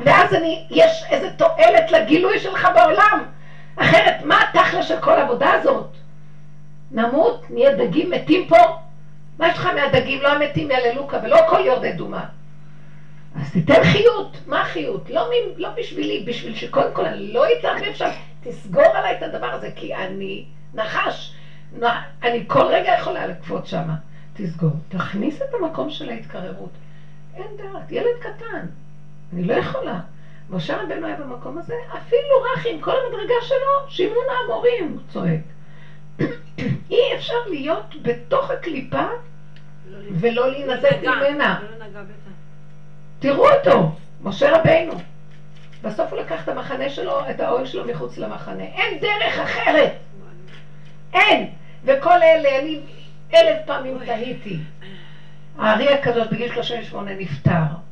ואז אני, יש איזה תועלת לגילוי שלך בעולם. אחרת, מה התכלה של כל העבודה הזאת? נמות, נהיה דגים מתים פה? מה יש לך מהדגים? לא המתים יעללוקה ולא כל יורדי דומה. אז תיתן חיות. מה החיות? לא, לא בשבילי, בשביל שקודם כל אני לא אתערבב שם. תסגור עליי את הדבר הזה, כי אני נחש. אני כל רגע יכולה לקפוץ שם. תסגור. תכניס את המקום של ההתקררות. אין דעת. ילד קטן. אני לא יכולה. משה רבנו היה במקום הזה, אפילו רך עם כל המדרגה שלו, שימון האמורים, הוא צועק. אי אפשר להיות בתוך הקליפה ולא להינזק ממנה. תראו אותו, משה רבנו. בסוף הוא לקח את המחנה שלו, את האוהל שלו מחוץ למחנה. אין דרך אחרת. אין. וכל אלה, אני אלף פעמים תהיתי. הארי הקדוש בגיל 38 נפטר.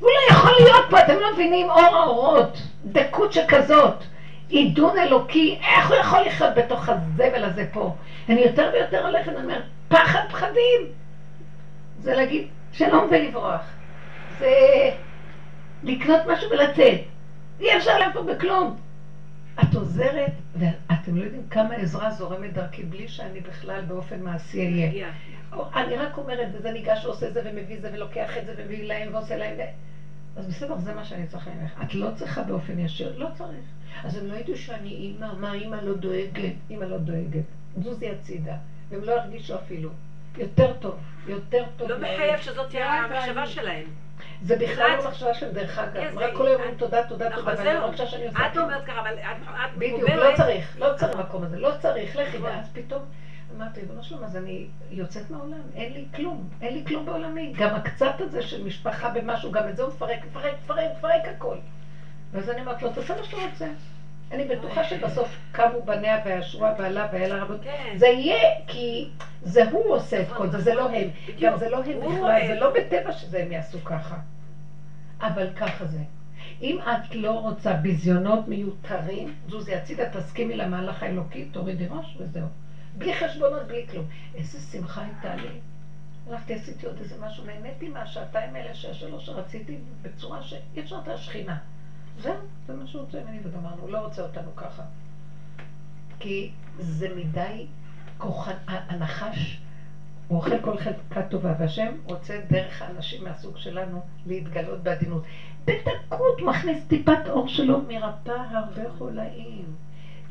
הוא לא יכול להיות פה, אתם לא מבינים אור האורות, דקות שכזאת, עידון אלוקי, איך הוא יכול לחיות בתוך הזבל הזה פה? אני יותר ויותר הולכת, אני אומרת, פחד פחדים. זה להגיד שלום ולברוח. זה לקנות משהו ולצאת. אי אפשר פה בכלום. את עוזרת, ואתם לא יודעים כמה עזרה זורמת דרכי בלי שאני בכלל באופן מעשי אהיה. אני רק אומרת, וזה ניגש ועושה זה ומביא זה ולוקח את זה ומביא להם ועושה להם. אז בסדר, זה מה שאני צריכה ממך. את לא צריכה באופן ישיר, לא צריך. אז הם לא ידעו שאני אימא, מה אימא לא דואגת? אימא לא דואגת. זוזי הצידה. והם לא הרגישו אפילו. יותר טוב, יותר טוב. לא מחייב שזאת תהיה המחשבה שלהם. זה בכלל לא מחשבה שלהם, דרך אגב. רק כל היום אומרים תודה, תודה, תודה, ואני לא מרגישה שאני עושה את אומרת ככה, אבל את בדיוק, לא צריך, לא צריך במקום הזה, לא צריך, לכי, ואז פתאום... אמרתי, ריבונו שלום, אז אני יוצאת מהעולם, אין לי כלום, אין לי כלום בעולמי. גם הקצת הזה של משפחה במשהו, גם את זה הוא מפרק, מפרק, מפרק, מפרק הכל. ואז אני אומרת לו, תעשה מה שאתה רוצה. אני בטוחה שבסוף קמו בניה והשורה בעלה ואלה רבות. כן. זה יהיה כי זה הוא עושה את כל זה, זה לא הם. גם זה לא הם בכלל, זה לא בטבע שזה הם יעשו ככה. אבל ככה זה. אם את לא רוצה ביזיונות מיותרים, זוזי הצידה, תסכימי למהלך האלוקי, תורידי ראש וזהו. בלי חשבונות, בלי כלום. איזה שמחה הייתה לי. הלכתי, עשיתי עוד איזה משהו, נהניתי מהשעתיים האלה, שהשלוש שרציתי, בצורה שאי אפשר את השכינה. זהו, זה מה שהוא רוצה ממני, וגמרנו, הוא לא רוצה אותנו ככה. כי זה מדי כוחן, הנחש, הוא אוכל כל חלקה טובה, והשם רוצה דרך האנשים מהסוג שלנו להתגלות בעדינות. בדקות מכניס טיפת אור שלו, מרפא הרבה חולאים.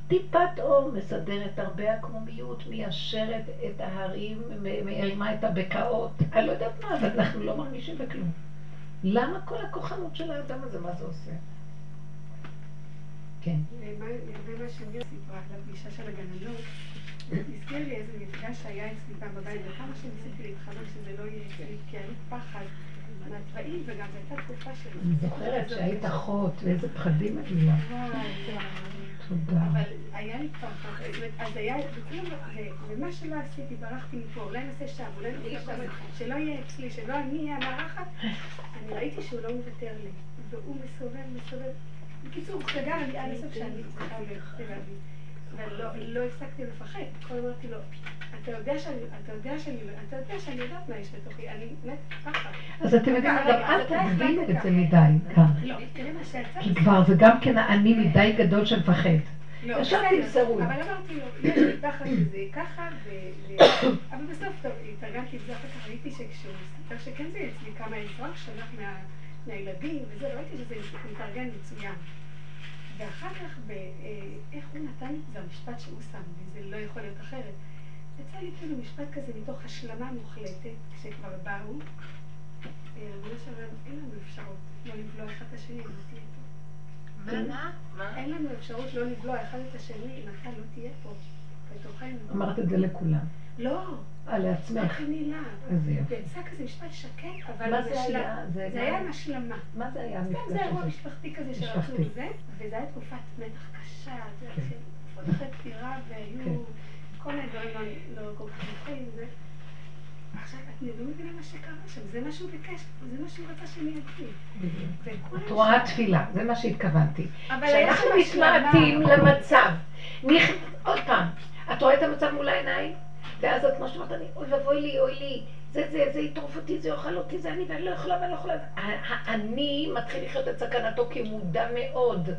טיפת אור מסדרת הרבה עקמומיות, מיישרת את ההרים, מרימה את הבקעות. אני לא יודעת מה, אבל אנחנו לא מרגישים בכלום. למה כל הכוחנות של האדם הזה, מה זה עושה? כן. לגבי מה שמירה סיפרה, לפגישה של הגננות, הזכיר לי איזה מפגש שהיה אצלי פעם בבית, וכמה שניסיתי להתחבר שזה לא יהיה אצלי, כי היה לי פחד מהצבעים, וגם הייתה תקופה של... אני זוכרת שהיית אחות, ואיזה פחדים היו לך. תודה. אבל היה לי פחד, אז היה, ומה שלא עשיתי, ברחתי מפה, אולי נעשה שם, אולי נעשה שם, שלא יהיה אצלי, שלא אני אהיה המארחת, אני ראיתי שהוא לא מוותר לי, והוא מסובב, מסובב. בקיצור, הוא סגר לי עד הסוף שאני צריכה להביא. ולא הפסקתי לפחד. כל אמרתי לו, אתה יודע שאני, אתה יודע שאני, אתה יודע שאני יודעת מה יש בתוכי, אני מת ככה. אז אתם יודעים, גם אל תגבילו את זה מדי. לא, מה שיצא. כי כבר זה גם כן אני מדי גדול שמפחד. לא, ישר תמסרו. אבל אמרתי לו, יש לי פחד שזה ככה, אבל בסוף טוב, התארגנתי לזה, אחר כך ראיתי שכשהוא סיפר שכן זה אצלי כמה עזרה שלח מהילדים וזה, ראיתי שזה מתארגן מצוין. ואחר כך, ב, אה, איך הוא נתן, זה המשפט שהוא שם, וזה לא יכול להיות אחרת. יצא לי כאילו משפט כזה מתוך השלמה מוחלטת, כשכבר באו, אה, רבי שלום, אין לנו אפשרות לא לבלוע אחד את השני אם לא תהיה פה. מה? אין לנו אפשרות לא לבלוע אחד את השני אם אתה לא תהיה פה, בתוכנו. אמרת את זה לכולם. לא. על עצמך. רק מילה. איזה יופי. ויצא כזה משפט שקט, אבל זה היה? זה היה עם השלמה. מה זה היה המפגש הזה? זה אירוע משפחתי כזה שרצו זה, וזה היה תקופת מתח קשה, כן. אחרי פטירה, והיו כן. כל מיני דברים לא, לא כל כך נוחים. עכשיו, את לא מבינה מה שקרה שם, זה מה שהוא ביקש, זה מה שהוא רצה שאני אגיד. את רואה תפילה, זה מה שהתכוונתי. שאנחנו מתמעטים למצב. עוד פעם, את רואה את המצב מול העיניים? ואז את מה שאומרת, אוי ואבוי לי, אוי לי, זה, זה, זה יטרוף אותי, זה יאכל אותי, זה אני, ואני לא יכולה ואני לא יכולה. האני מתחיל לחיות את סכנתו כי הוא מודע מאוד,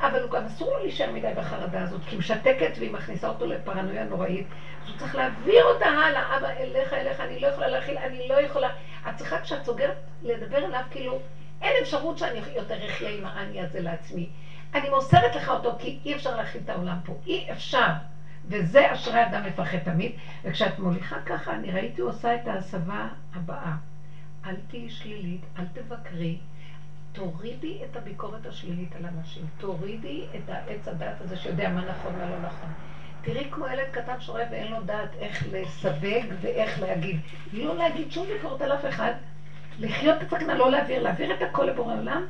אבל הוא גם אסור לו להישאר מדי בחרדה הזאת, כי היא משתקת והיא מכניסה אותו לפרנויה נוראית, אז הוא צריך להעביר אותה הלאה, אבא, אליך, אליך, אני לא יכולה להכיל, אני לא יכולה. את צריכה כשאת סוגרת לדבר אליו, כאילו, אין אפשרות שאני יותר אחיה עם האני הזה לעצמי. אני מוסרת לך אותו כי אי אפשר להכיל את העולם פה, אי אפשר. וזה אשרי אדם מפחד תמיד. וכשאת מוליכה ככה, אני ראיתי עושה את ההסבה הבאה. אל תהיי שלילית, אל תבקרי, תורידי את הביקורת השלילית על אנשים. תורידי את העץ הדעת הזה שיודע מה נכון ומה לא נכון. תראי כמו ילד קטן שרואה ואין לו דעת איך לסווג ואיך להגיד. לא להגיד שום ביקורת על אף אחד, לחיות את הסכנה, לא להעביר, להעביר את הכל לבורא עולם,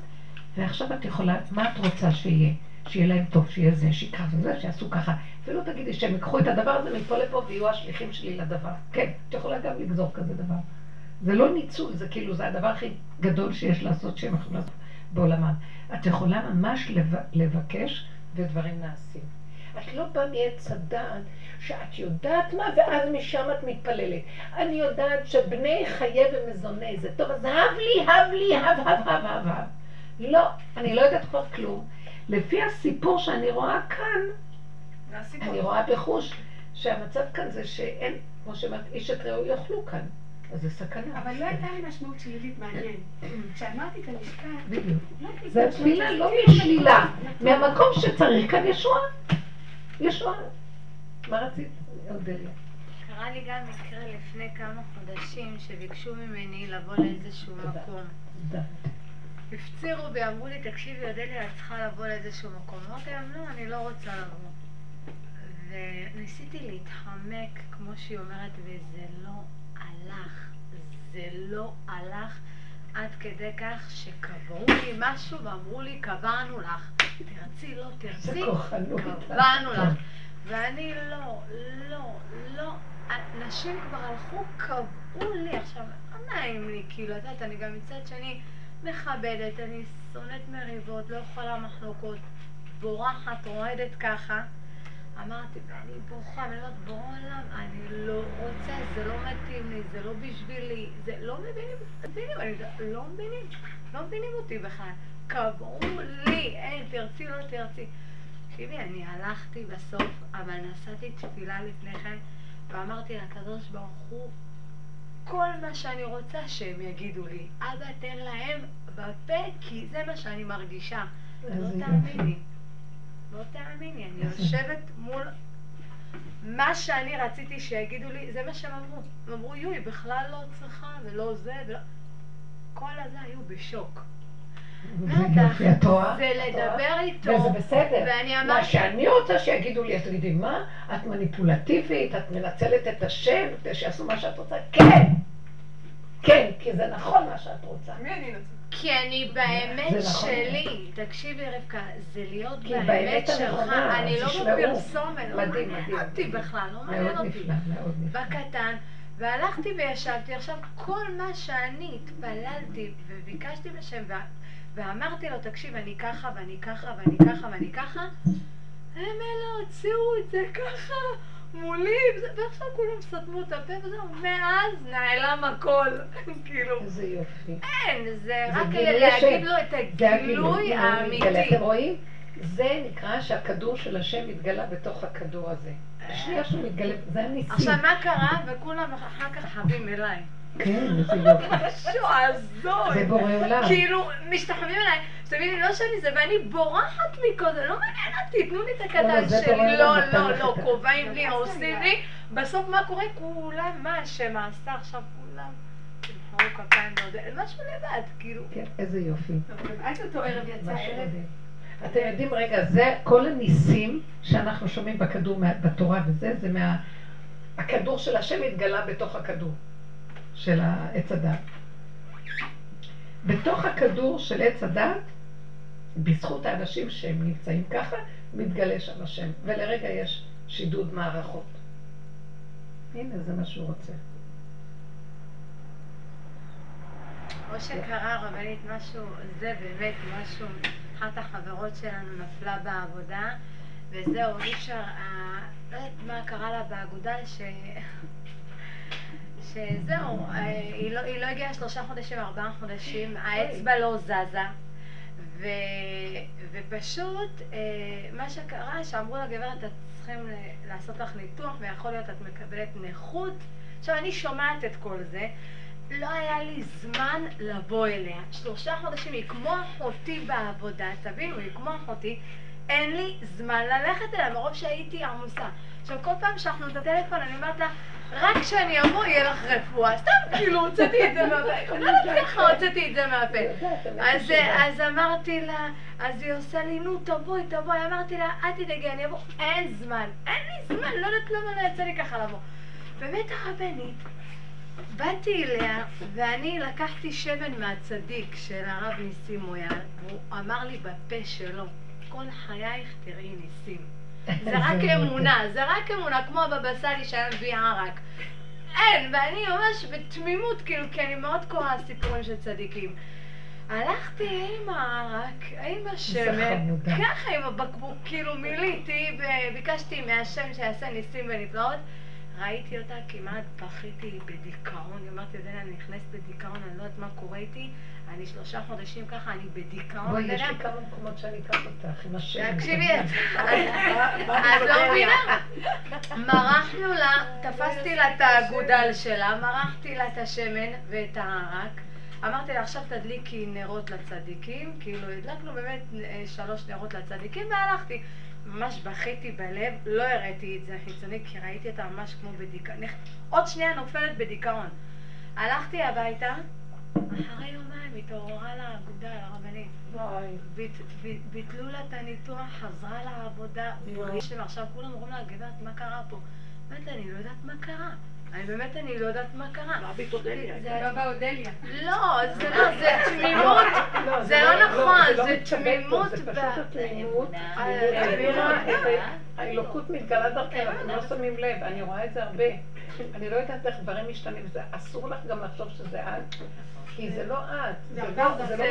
ועכשיו את יכולה, מה את רוצה שיהיה? שיהיה להם טוב, שיהיה זה, שיקרא וזה, שיעשו ככה. אפילו תגידי שהם ייקחו את הדבר הזה מפה לפה ויהיו השליחים שלי לדבר. כן, את יכולה גם לגזור כזה דבר. זה לא ניצול, זה כאילו, זה הדבר הכי גדול שיש לעשות, שהם יכולים לעשות בעולמם. את יכולה ממש לבקש ודברים נעשים. את לא באה מעץ הדעת שאת יודעת מה, ואז משם את מתפללת. אני יודעת שבני חיי ומזוני זה טוב, אז הב לי, הב לי, הב, הב, הב, הב, הב. לא, אני לא יודעת כבר כלום. לפי הסיפור שאני רואה כאן, אני רואה בחוש שהמצב כאן זה שאין, כמו שאמרת, איש את רעהו יאכלו כאן. אז זה סכנה. אבל לא הייתה לי משמעות שלילית מעניין. כשאמרתי את המשפט... בדיוק. לא זה תפילה לא משלילה, מהמקום שצריך כאן ישועה. ישועה. מה רצית, אודליה? קרה לי גם מקרה לפני כמה חודשים שביקשו ממני לבוא לאיזשהו מקום. הפצירו בי, אמרו לי, תקשיבי, אודליה, את צריכה לבוא לאיזשהו מקום. אמרתי להם, לא, אני לא רוצה לבוא. וניסיתי להתחמק, כמו שהיא אומרת, וזה לא הלך. זה לא הלך עד כדי כך שקבעו לי משהו ואמרו לי, קבענו לך. תרצי, לא תרצי, קבענו לך. ואני לא, לא, לא. נשים כבר הלכו, קבעו לי. עכשיו, לא נעים לי, כאילו, את יודעת, אני גם מצד שני... מכבדת, אני שונאת מריבות, לא יכולה מחלוקות, בורחת, רועדת ככה. אמרתי, ואני בוכה, ואני אומרת, בוא עולם, אני לא רוצה, זה לא מתאים לי, זה לא בשבילי, זה לא מבינים, מבינים, אני לא מבינים, לא מבינים אותי בכלל. קבעו לי, אין, תרצי, לא תרצי. תקשיבי, אני הלכתי בסוף, אבל נשאתי תפילה לפני כן, ואמרתי לקדוש ברוך הוא, כל מה שאני רוצה שהם יגידו לי. אבא, תן להם בפה, כי זה מה שאני מרגישה. לא תאמיני. לא תאמיני, אני יושבת מול... מה שאני רציתי שיגידו לי, זה מה שהם אמרו. הם אמרו, יואי, בכלל לא צריכה, ולא זה, ולא... כל הזה היו בשוק. את רואה? זה לדבר איתו. וזה בסדר. ואני מה אמרתי, שאני רוצה שיגידו לי, אז תגידי, מה? את מניפולטיבית? את מנצלת את השם כדי שיעשו מה שאת רוצה? כן! כן, כי זה נכון מה שאת רוצה. מי אני נוצרת? כי אני באמת נכון. שלי. תקשיבי רבקה, זה להיות באמת שלך. אני לא. בפרסומת, לא מעניין אותי. בכלל, לא מעניין אותי. בקטן, והלכתי וישבתי. עכשיו, כל מה שאני התפללתי וביקשתי בשם, ואמרתי לו, תקשיב, אני ככה ואני ככה ואני ככה ואני ככה, הם אלה הוציאו את זה ככה מולי, ועכשיו כולם סתמו את הפה וזהו, מאז נעלם הכל. [LAUGHS] כאילו, איזה יופי. אין, זה רק להגיד. לו את הגילוי. האמיתי. אתם רואים? זה נקרא שהכדור של השם מתגלה בתוך הכדור הזה. בשנייה שהוא מתגלה, זה הניסים. עכשיו, מה קרה? וכולם אחר כך חבים אליי. כן, איזה יופי. משהו הזוי. זה בורא עולם. כאילו, משתחווים אליי, שתביני, לא שאני זה, ואני בורחת מכל זה, לא מעניין אותי, תנו לי את לא, הקטן זה שלי, לא, לא, לא, ה- קובעים לי, הורסים לי, בסוף מה קורה? כולם, מה השם עשה עכשיו, כולם, תמחאו כפיים ועוד, משהו לבד, כאילו, כן, איזה יופי. אז אותו ערב יצא ערב. אתם יודעים, רגע, זה כל הניסים שאנחנו שומעים בכדור, בתורה וזה, זה מה... הכדור של השם התגלה בתוך הכדור של עץ הדת. בתוך הכדור של עץ הדת, בזכות האנשים שהם נמצאים ככה, מתגלה שם השם. ולרגע יש שידוד מערכות. הנה, זה מה שהוא רוצה. או שקרה רבנית משהו, זה באמת משהו, אחת החברות שלנו נפלה בעבודה, וזהו, אי אפשר, ה- לא יודעת מה קרה לה באגודה, ש... שזהו, אה, היא לא, היא לא הגיעה שלושה חודשים, ארבעה חודשים, האצבע לא זזה, ו... ופשוט אה, מה שקרה, שאמרו לגברת, את צריכים לעשות לך ניתוח, ויכול להיות את מקבלת נכות. עכשיו, אני שומעת את כל זה, לא היה לי זמן לבוא אליה. שלושה חודשים, היא כמו אחותי בעבודה, תבינו, היא כמו אחותי. אין לי זמן ללכת אליה, מרוב שהייתי עמוסה. עכשיו, כל פעם שאנחנו את הטלפון, אני אומרת לה, רק כשאני אבוא יהיה לך רפואה. סתם, כאילו, הוצאתי את זה [LAUGHS] מהפה. לא ככה הוצאתי את זה מהפה. [LAUGHS] אז, אז אמרתי לה, אז היא עושה לי, נו, תבואי, תבואי. אמרתי לה, אל תדאגי, אני אבוא. אין זמן, אין לי זמן, לא יודעת למה לא יצא לי ככה לבוא. באמת הרבנית, באתי אליה, ואני לקחתי שמן מהצדיק של הרב ניסים מויאל, והוא אמר לי בפה שלו, כל חייך תראי ניסים. [LAUGHS] זה רק אמונה, זה רק אמונה, כמו הבבא סאלי שהיה מביא ערק. אין, ואני ממש בתמימות, כאילו, כי אני מאוד קוראה סיפורים של צדיקים. הלכתי עם הערק, עם השמן. ככה עם הבקבוק, כאילו מילאתי, וביקשתי מהשם שיעשה ניסים ונפלאות. ראיתי אותה, כמעט בכיתי בדיכאון, היא אמרתי, דנה, אני נכנסת בדיכאון, אני לא יודעת מה קורה איתי, אני שלושה חודשים ככה, אני בדיכאון. בואי, יש לי כמה מקומות שאני אקח אותך עם השם. תקשיבי, את [LAUGHS] את לא מבינה? מרחנו לה, תפסתי לה את האגודל שלה, מרחתי לה את השמן ואת הערק. אמרתי לה, עכשיו תדליקי נרות לצדיקים, כאילו הדלקנו באמת אה, שלוש נרות לצדיקים והלכתי. ממש בכיתי בלב, לא הראיתי את זה חיצוני, כי ראיתי אותה ממש כמו בדיכאון. עוד שנייה נופלת בדיכאון. הלכתי הביתה, אחרי יומיים התעוררה לה האגודה, ביט- ביטלו לה את הניתוח, חזרה לעבודה, עכשיו כולם אומרים לה, גברת, מה קרה פה? באמת, אני לא יודעת מה קרה. אני באמת, אני לא יודעת מה קרה. מה ביטודליה? זה- לא באודליה. לא, זה לא, זה תמימות. זה לא נכון, זה לא זה פה, תמימות זה פשוט התמימות. אה, העבירה אה, את ה- האלוקות מתגלה דרכנו, אתם לא שמים לב, אני רואה את זה הרבה. אני לא יודעת איך דברים משתנים, זה אסור לך גם לחשוב שזה את, כי זה לא את, זה לא- זה לא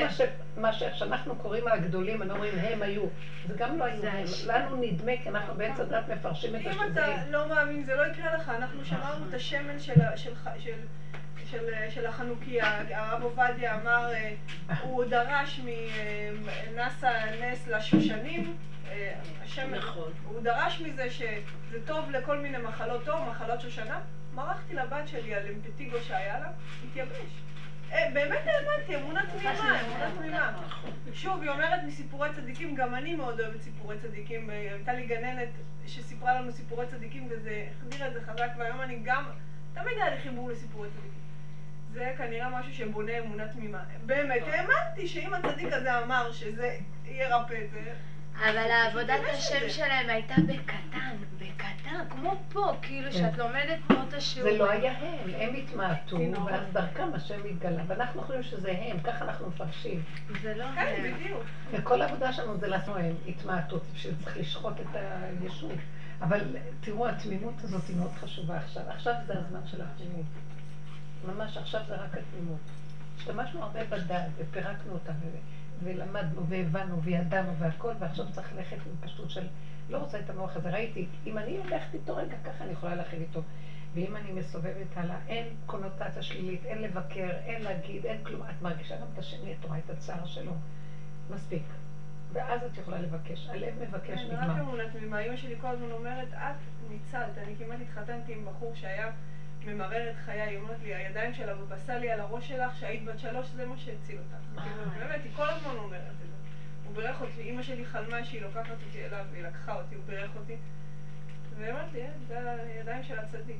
מה שאנחנו קוראים על הגדולים, אנחנו אומרים הם היו, זה גם לא היו לנו נדמה כי אנחנו בעץ הדת מפרשים את זה אם אתה. לא מאמין, זה לא יקרה לך. אנחנו שמרנו את השמן של ה- של ח- של- של- של החנוכיה. הרב עובדיה אמר, אה, הוא דרש מנאסא נס לשושנים. אה, השמן, נכון. הוא דרש מזה שזה טוב לכל מיני מחלות טוב, מחלות שושנה. מרחתי לבת שלי על אמפטיגו שהיה לה, התייבש. אה, באמת האמנתי, אמונה תמימה, אמונה תמימה. שוב, היא אומרת מסיפורי צדיקים, גם אני מאוד אוהבת סיפורי צדיקים. אה, הייתה לי גננת שסיפרה לנו סיפורי צדיקים, וזה החדיר את זה חזק, והיום אני גם, תמיד היה לי חיבור לסיפורי צדיקים. זה כנראה משהו שבונה אמונה תמימה. באמת, האמנתי שאם הצדיק הזה אמר שזה ירפא את זה, אבל העבודת השם. שלהם הייתה בקטן, בקטן, כמו פה, כאילו שאת לומדת פה את השיעור. זה לא היה הם, הם התמעטו, ואז דרכם השם התגלה, ואנחנו חושבים שזה הם, ככה אנחנו מפרשים. זה לא כן, הם. בדיוק. וכל העבודה שלנו זה לעשות הם, התמעטות, שצריך לשחוט את הישות. אבל תראו, התמימות הזאת היא מאוד חשובה עכשיו. עכשיו זה הזמן של התמימות. ממש עכשיו זה רק התמימות. השתמשנו הרבה בדעת ופירקנו אותה ולמדנו והבנו וידענו והכל, ועכשיו צריך ללכת עם פשטות של לא רוצה את המוח הזה. ראיתי, אם אני הולכת איתו רגע ככה אני יכולה ללכת איתו. ואם אני מסובבת הלאה, אין קונוטציה שלילית, אין לבקר, אין להגיד, אין כלום. את מרגישה גם את השני, את רואה את הצער שלו. מספיק. ואז את יכולה לבקש. הלב מבקש, כן, רק נגמר. אמונה תמימה. אמא שלי כל הזמן אומרת, את ניצלת. אני כמעט התחתנתי עם בחור שהיה ממרר את חיי. היא אומרת לי, הידיים שלה בבסה לי על הראש שלך, שהיית בת שלוש, זה מה שהציל אותך. [LAUGHS] כאילו, באמת, היא כל הזמן אומרת את זה. הוא בירך אותי, אמא שלי חלמה שהיא לוקחת אותי אליו, והיא לקחה אותי, הוא בירך אותי. והיא אמרת לי, "אה, זה הידיים של הצדיק.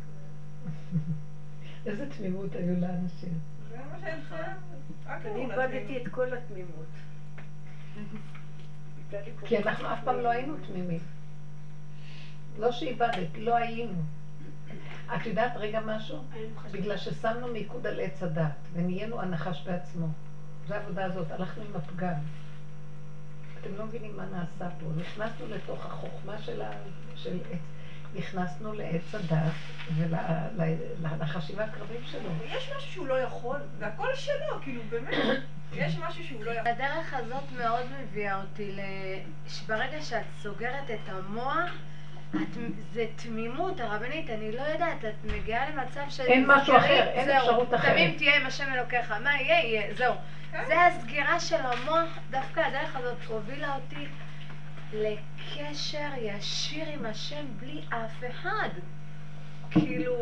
[LAUGHS] איזה תמימות היו לאנשים. זה מה שאני חייבת. רק אני איבדתי. את כל התמימות. [LAUGHS] כי אנחנו אף פעם לא היינו תמימים. לא שאיבדת, לא היינו. את יודעת רגע משהו? בגלל ששמנו מיקוד על עץ הדת, ונהיינו הנחש בעצמו. זו העבודה הזאת, הלכנו עם הפגם. אתם לא מבינים מה נעשה פה. נכנסנו לתוך החוכמה של, ה... של עץ. נכנסנו לעץ הדת ולחשיבה הקרבים שלו. יש משהו שהוא לא יכול, זה הכל שלו, כאילו, באמת. [COUGHS] יש משהו שהוא לא יכול. הדרך הזאת מאוד מביאה אותי ל... שברגע שאת סוגרת את המוח, את... זה תמימות, הרבנית, אני לא יודעת, את מגיעה למצב של... אין משהו אחר, אין אפשרות אחרת. תמים תהיה עם השם אלוקיך, מה יהיה, יהיה, זהו. כן. זה הסגירה של המוח, דווקא הדרך הזאת הובילה אותי לקשר ישיר עם השם בלי אף אחד. כאילו,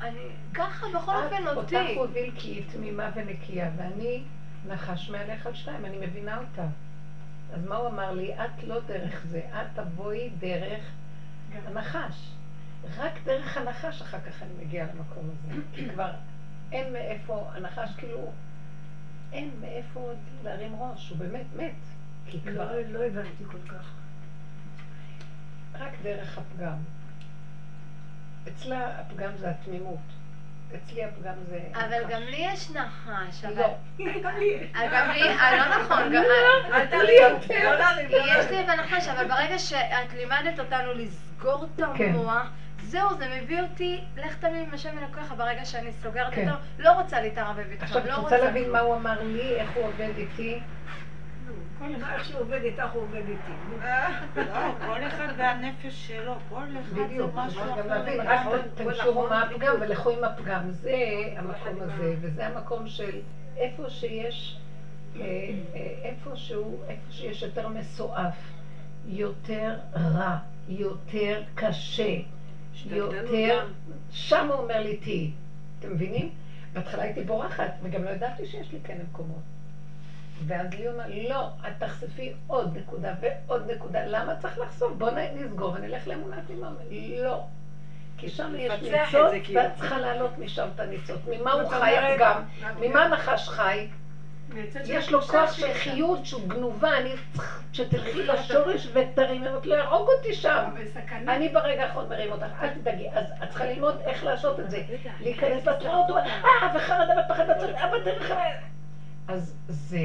אני, ככה בכל אופן אותי. אותך הוביל כי היא תמימה ונקייה, ואני נחש מעליך על שתיים, אני מבינה אותה. אז מה הוא אמר לי? את לא דרך זה, את תבואי דרך הנחש. רק דרך הנחש אחר כך אני מגיעה למקום הזה. כי כבר אין מאיפה, הנחש כאילו, אין מאיפה עוד להרים ראש, הוא באמת מת. כי כבר לא, לא הבנתי כל כך. רק דרך הפגם. אצלה הפגם זה התמימות. אצלי הפגם זה... אבל הנחש. גם לי יש נחש. לא. [LAUGHS] גם לי. אה, גם לי, אה, לא נכון. [LAUGHS] אל תריב, לא לריב, לא יש לי לריב. אבל נחש, אבל ברגע שאת לימדת אותנו לסגור את כן. המוח, זהו, זה מביא אותי, לך תמיד עם השם אלוקיך ברגע שאני סוגרת כן. אותו, לא רוצה להתערבב איתך, עכשיו, את לא רוצה רוצה. להבין מה הוא אמר לי, איך הוא עובד איתי? כל אחד איך שהוא עובד איתך הוא עובד איתי. לא, [LAUGHS] כל אחד והנפש שלו, כל אחד זה משהו אחר. רק ת- תנשרו מה הפגם ולכו עם הפגם. זה המקום הזה, וזה המקום של איפה שיש, אה, אה, איפה שהוא, איפה שיש יותר מסועף, יותר רע, יותר קשה, יותר, שם הוא אומר לי תהיי. אתם מבינים? בהתחלה הייתי בורחת, וגם לא ידעתי שיש לי כאלה מקומות. ואז לי אומר, לא, את תחשפי עוד נקודה ועוד נקודה. למה צריך לחשוף? בוא נסגור ונלך לאמונה תמימה. לא. כי שם יש את ניצות, זה, כאילו. ואת צריכה להעלות משם את הניצות. ממה הוא חי הפגם? ממה נחש חי? יש לו כוח של. חיות שהוא גנובה, אני צריכה שתלכי לשורש ותרימי אותי, להרוג אותי שם. אני ברגע האחרון מרים אותך, אל תדאגי. אז את צריכה ללמוד איך לעשות את זה. להיכנס בתלאות, אה, וחרדה ופחד בצד, בדרך ה... אז זה,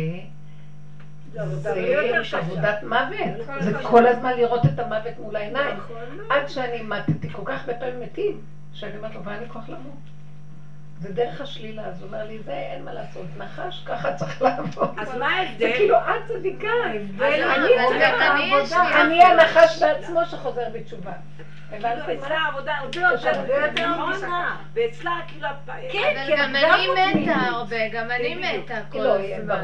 זה עבודה זה קשה. עבודת מוות. זה כל הזמן לראות את המוות מול העיניים. נכון. עד שאני מתתי כל כך הרבה פעמים מתים, שאני אומרת לו, ואין לי כוח למות. זה דרך השלילה, אז הוא אומר לי, זה אין מה לעשות, נחש, ככה צריך לעבוד. אז מה זה ההבדל? כאילו, את צדיקה. אני לא, הנחש בעצמו שחוזר בתשובה. כאילו הבנתי אצלה מה? העבודה הרבה יותר מזה. ואצלה כאילו... כן, אבל גם גם אני. מתה הרבה, גם אני בדיוק. מתה כל לא, הזמן.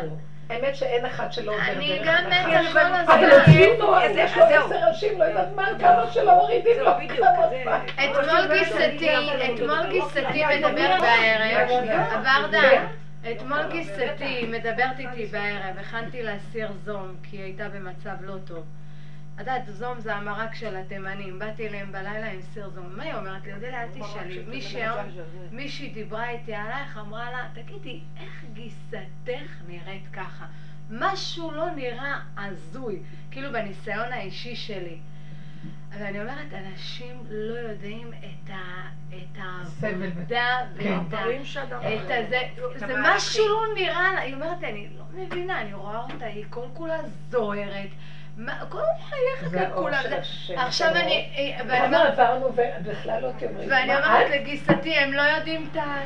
האמת שאין אחד שלא עובר אני גם. מתה כל אבל הזמן. אצלי נורא, אז יש. לו עשר ראשים, לא יודעת מה, כמה שלא מורידים לו. אתמול גיסתי, אתמול גיסתי מדברת בערב. ורדה, אתמול גיסתי מדברת איתי בערב, הכנתי לה סיר זום, כי היא הייתה במצב לא טוב. את יודעת, זום זה המרק של התימנים. באתי אליהם בלילה עם סיר זום. מה היא אומרת לי? אודליה, אל תשאלי. מישהי דיברה איתי עלייך, אמרה לה, תגידי, איך גיסתך נראית ככה? משהו לא נראה הזוי, כאילו בניסיון האישי שלי. אבל אני אומרת, אנשים לא יודעים את ה- את העבודה כן. ואת ה... דברים שאדם... את הזה, זה משהו לא נראה לה, היא אומרת, אני לא מבינה, אני רואה אותה, היא כל כולה זוהרת, כל האור לכולם, של זה- השם. עכשיו אני, אה, ואני כמה אומרת, עברנו ובכלל לא תאמרי. ואני מה, אומרת? לגיסתי, הם לא יודעים את ה...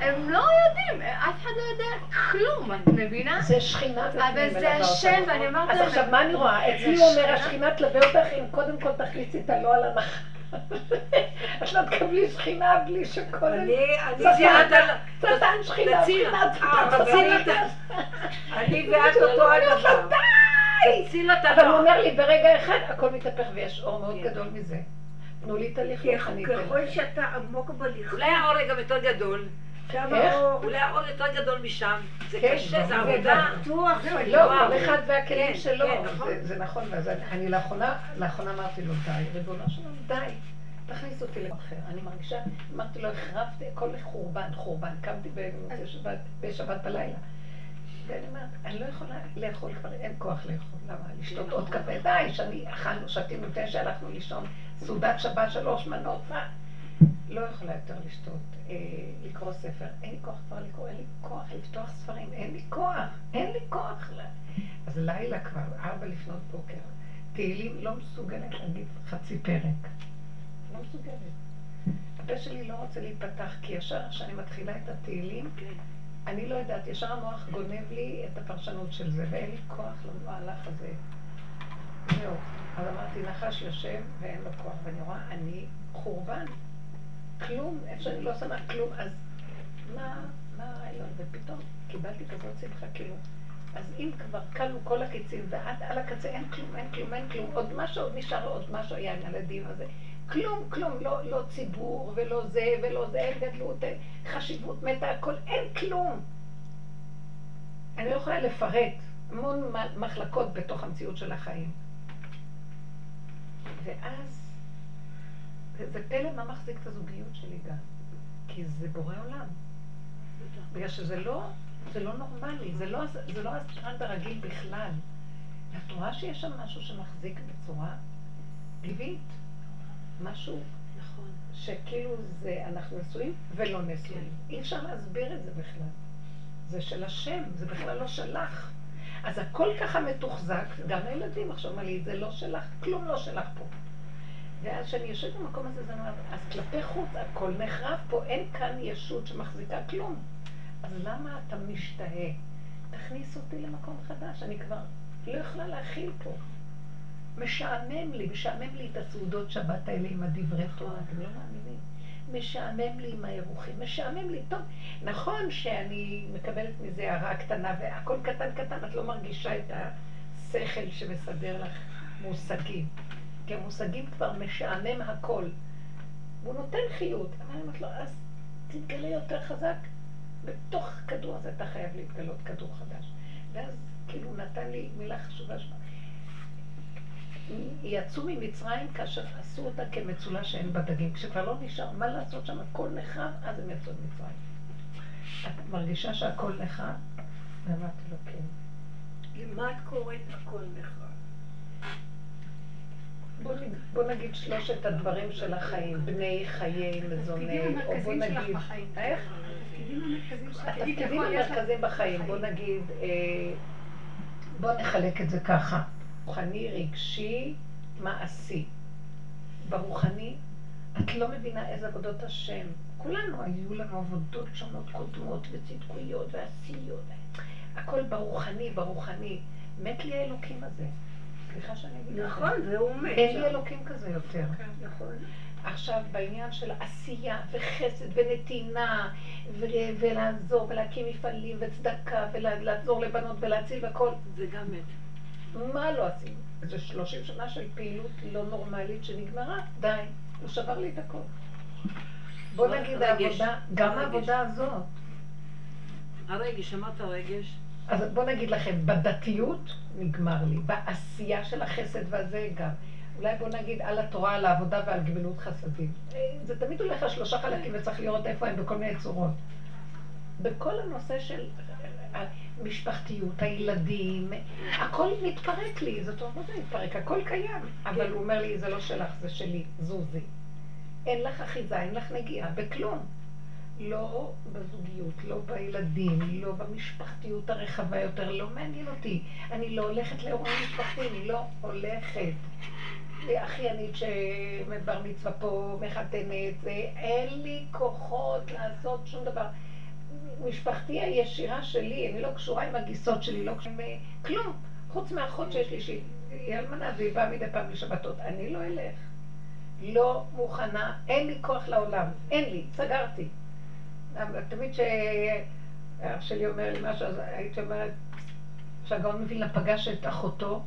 הם לא יודעים, אף אחד לא יודע כלום, את מבינה? זה שכינה בפנים אבל זה השם. ואני אומרת אז להם, עכשיו מה אני רואה? אצלי הוא אומר, שכינה. השכינה תלווה אותך אם קודם כל תכניסי את הלא על הנחה. [LAUGHS] את לא תקבלי שכינה בלי שקודם... אני, אני שטן, ואת, שטן שכינה. שכינה, אה, שכינה. אני ואת אותו הדבר. תציל. אבל הוא אומר לי, ברגע אחד הכל מתהפך ויש אור מאוד כן. גדול מזה. תנו לי את הלכלוך, אני אתן ככל. שאתה עמוק בלכלוך, אולי האור גם יותר גדול. אולי האור יותר גדול משם. זה כן, קשה, זה. עבודה. בטוח שאני לא, וואו. כל אחד והכלים כן, שלו, נכון. זה- זה נכון, אני- לאחרונה, לאחרונה אמרתי לו, די, ריבונו שלנו, די, תכניס אותי לאחר. אני מרגישה, אמרתי לו, החרבתי, הכל לחורבן, חורבן, קמתי במוצאי שבת, בשבת בלילה. ואני אומרת, אני לא יכולה לאכול כבר, אין כוח לאכול, למה? לשתות עוד קפה, די, שאני אכלנו, שתינו לפני שהלכנו לישון, סעודת שבת שלוש מנות, מה? לא יכולה יותר לשתות, אה, לקרוא ספר, אין לי כוח כבר לקרוא, אין לי כוח לפתוח ספרים, אין לי כוח, אין לי כוח. לה. אז לילה כבר, ארבע לפנות בוקר, תהילים לא מסוגלת להגיד חצי פרק. לא מסוגלת. הפה שלי לא רוצה להיפתח, כי ישר כשאני מתחילה את התהילים. אני לא יודעת, ישר המוח גונב לי את הפרשנות של זה, ואין לי כוח למהלך הזה. זהו. אז אמרתי, נחש יושב ואין לו כוח, ואני רואה, אני חורבן. כלום, איפה שאני לא שמה כלום, אז מה, מה הרעיון? ופתאום קיבלתי כזאת שמחה, כאילו, אז אם כבר כלו כל הקיצים ועד על הקצה אין כלום, אין כלום, אין כלום, עוד משהו, עוד נשאר עוד משהו היה עם הילדים הזה. כלום, כלום, לא, לא ציבור ולא זה ולא זה, אין גדלות, אין חשיבות מתה, הכל, אין כלום. אני לא יכולה לפרט המון מחלקות בתוך המציאות של החיים. ואז, זה פלא מה מחזיק את הזוגיות שלי גם, כי זה בורא עולם. בגלל שזה לא, זה לא נורמלי, זה לא, זה לא הסטנדרט הרגיל בכלל. את רואה שיש שם משהו שמחזיק בצורה טבעית, משהו נכון. שכאילו זה, אנחנו נשואים ולא נשואים. אי אפשר להסביר את זה בכלל. זה של השם, זה בכלל לא שלך. אז הכל ככה מתוחזק, גם הילדים עכשיו אמרו לי, זה לא שלך, כלום לא שלך פה. ואז כשאני יושבת במקום הזה, זה אומר, אז כלפי חוץ הכל נחרב פה, אין כאן ישות שמחזיקה כלום. אז למה אתה משתהה? תכניס אותי למקום חדש, אני כבר לא יכולה להכיל פה. משעמם לי, משעמם לי את הסעודות שבת האלה עם הדברי תורה, אתם לא מאמינים. משעמם לי עם האירוחים, משעמם לי. טוב, נכון שאני מקבלת מזה הערה קטנה והכל קטן קטן, את לא מרגישה את השכל שמסדר לך מושגים. כי המושגים כבר משעמם הכל. והוא נותן חיות, אבל אני אומרת לו, אז תתגלה יותר חזק. בתוך הכדור הזה אתה חייב להתגלות כדור חדש. ואז כאילו נתן לי מילה חשובה שלו. יצאו ממצרים כאשר עשו אותה כמצולה שאין בה דגים. כשכבר לא נשאר מה לעשות שם, הכל נחרב, אז הם יצאו ממצרים. את מרגישה שהכל נחרב? ואמרתי לו, כן. למה את קוראת הכל נחרב? בוא, נג- בוא נגיד שלושת הדברים של החיים, בני, חיי, מזוני, או בוא נגיד. איך? התפקידים המרכזיים בחיים, בוא נגיד, אה, בוא נחלק את זה ככה, רוחני, רגשי, מעשי. ברוחני, את לא מבינה איזה עבודות השם. כולנו היו לנו עבודות שונות קודמות וצדקויות ועשיות. הכל ברוחני, ברוחני. מת לי האלוקים הזה. סליחה שאני אגיד לך. נכון, והוא מת אין לי. אלוקים כזה יותר. נכון. עכשיו, בעניין של עשייה וחסד ונתינה ו- ולעזור ולהקים מפעלים וצדקה ולעזור לבנות ולהציל והכל, זה גם מת. מה לא עשינו? זה 30 שנה של פעילות לא נורמלית שנגמרה, די, הוא שבר לי את הכל. בוא לא, נגיד. העבודה, גם. העבודה הזאת, הרגש, אמרת רגש. אז בוא נגיד לכם, בדתיות נגמר לי, בעשייה של החסד והזה גם. אולי בוא נגיד על התורה, על העבודה ועל גמילות חסדים. אה, זה תמיד הולך על שלושה חלקים וצריך לראות איפה הם בכל מיני צורות. בכל הנושא של המשפחתיות, הילדים, הכל מתפרק לי, זאת אומרת, מה זה מתפרק? הכל קיים. אבל הוא אומר לי, זה לא שלך, זה שלי, זוזי. אין לך אחיזה, אין לך נגיעה, בכלום. לא בזוגיות, לא בילדים, לא במשפחתיות הרחבה יותר, לא מעניין אותי. אני לא הולכת לאירועים משפחתיים, לא הולכת. אחיינית שבר מצווה פה, מחתנת, אין לי כוחות לעשות שום דבר. משפחתי הישירה שלי, אני לא קשורה עם הגיסות שלי, לא קשורה עם כלום. חוץ מהאחות שיש לי, שהיא אלמנה והיא באה מדי פעם לשבתות. אני לא אלך. לא מוכנה, אין לי כוח לעולם. אין לי, סגרתי. תמיד שאח שלי אומר לי משהו, אז הייתי אומרת, שהגאון מווילנה פגש את אחותו,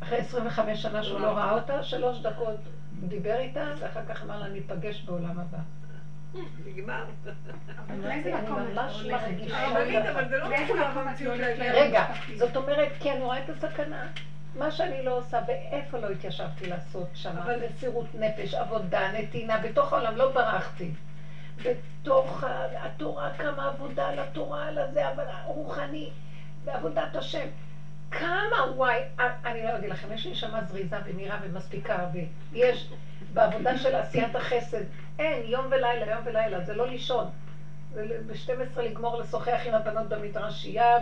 אחרי 25 שנה שהוא לא ראה אותה, שלוש דקות דיבר איתה, ואחר כך אמר לה, ניפגש בעולם הבא. נגמר. זה לא מחויב רגע, זאת אומרת, כי אני רואה את הסכנה. מה שאני לא עושה, ואיפה לא התיישבתי לעשות שם, מסירות נפש, עבודה, נתינה, בתוך העולם לא ברחתי. בתוך התורה כמה עבודה על התורה, על הזה, אבל רוחני, בעבודת השם. כמה וואי, אני לא אגיד לכם, יש לי נשמה זריזה ומהירה ומספיקה, ויש בעבודה של עשיית החסד, אין, יום ולילה, יום ולילה, זה לא לישון. ב-12 לגמור לשוחח עם הבנות במדרשייה,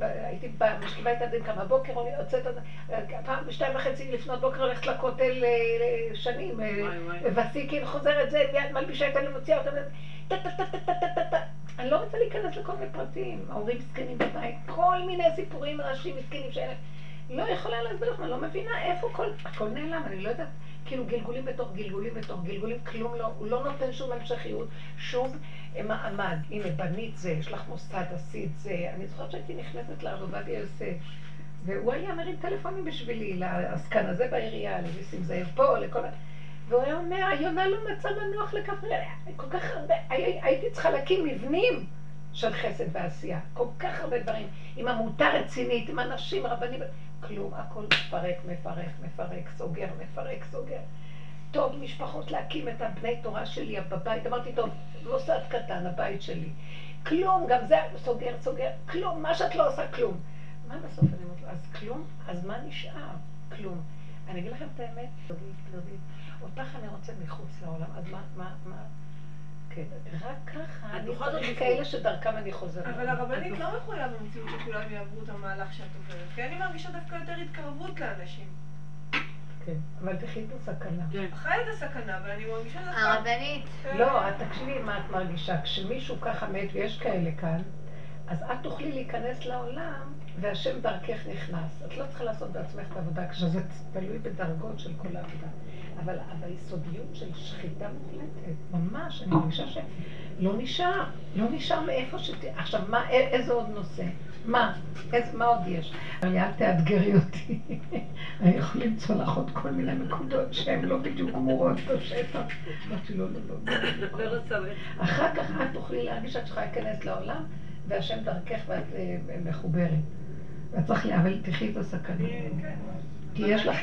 הייתי משכיבה את הדין כמה בוקר, יוצאת, פעם בשתיים וחצי לפנות בוקר הולכת לכותל שנים, וסיקין חוזרת זה, מיד מלבישה את אני מוציאה אותה, אני לא רוצה להיכנס לכל מיני פרטים, ההורים זקנים בבית, כל מיני סיפורים ראשיים מסכנים שאלה, לא יכולה להסביר לכם, אני לא מבינה איפה כל, הכל נעלם, אני לא יודעת. כאילו גלגולים בתוך גלגולים בתוך גלגולים, כלום לא, הוא לא נותן שום המשכיות, שום מעמד. הנה, בנית זה, יש לך מוסד, עשית זה. אני זוכרת שהייתי נכנסת לרב עובדיה יוסף, והוא היה מרים טלפונים בשבילי, לעסקן הזה בעירייה, לניסים זאב פה, לכל ה... והוא היה אומר, היונה לא מצא מנוח לכפרי, כל כך הרבה, הייתי צריכה להקים מבנים של חסד ועשייה, כל כך הרבה דברים, עם עמותה רצינית, עם אנשים, רבנים, כלום, הכל מפרק, מפרק, מפרק, סוגר, מפרק, סוגר. טוב, משפחות להקים את הבני תורה שלי בבית, אמרתי, טוב, מוסד קטן, הבית שלי. כלום, גם זה סוגר, סוגר, כלום, מה שאת לא עושה, כלום. מה בסוף אני אומרת לו, אז כלום? אז מה נשאר? כלום. אני אגיד לכם את האמת, אותך אני רוצה מחוץ לעולם, אז מה, מה, מה? כן, רק ככה, אני צריך כאלה שדרכם אני חוזרת. אבל הרבנית לא מחויב במציאות שכולם יעברו את המהלך שאת עוברת, כי אני מרגישה דווקא יותר התקרבות לאנשים. כן, אבל תחי את הסכנה. חי את הסכנה, אבל אני מרגישה דווקא... הרבנית. לא, תקשיבי מה את מרגישה. כשמישהו ככה מת, ויש כאלה כאן, אז את תוכלי להיכנס לעולם, והשם דרכך נכנס. את לא צריכה לעשות בעצמך את העבודה, כשזה תלוי בדרגות של כל העבודה. אבל ביסודיות של שחיטה מוחלטת, ממש, אני מרגישה שלא נשאר, לא נשאר מאיפה שת... עכשיו, מה, איזה עוד נושא? מה? איזה, מה עוד יש? אבל אל תאתגרי אותי. [LAUGHS] אני יכול למצוא לך עוד כל מיני נקודות שהן לא בדיוק גמורות בשטח. אמרתי לו, לא, לא, לא. אחר כך את תוכלי להרגיש שאת צריכה להיכנס לעולם, והשם דרכך ואת מחוברת. ואת צריך, אבל תחי את הסכנה. כי יש לך,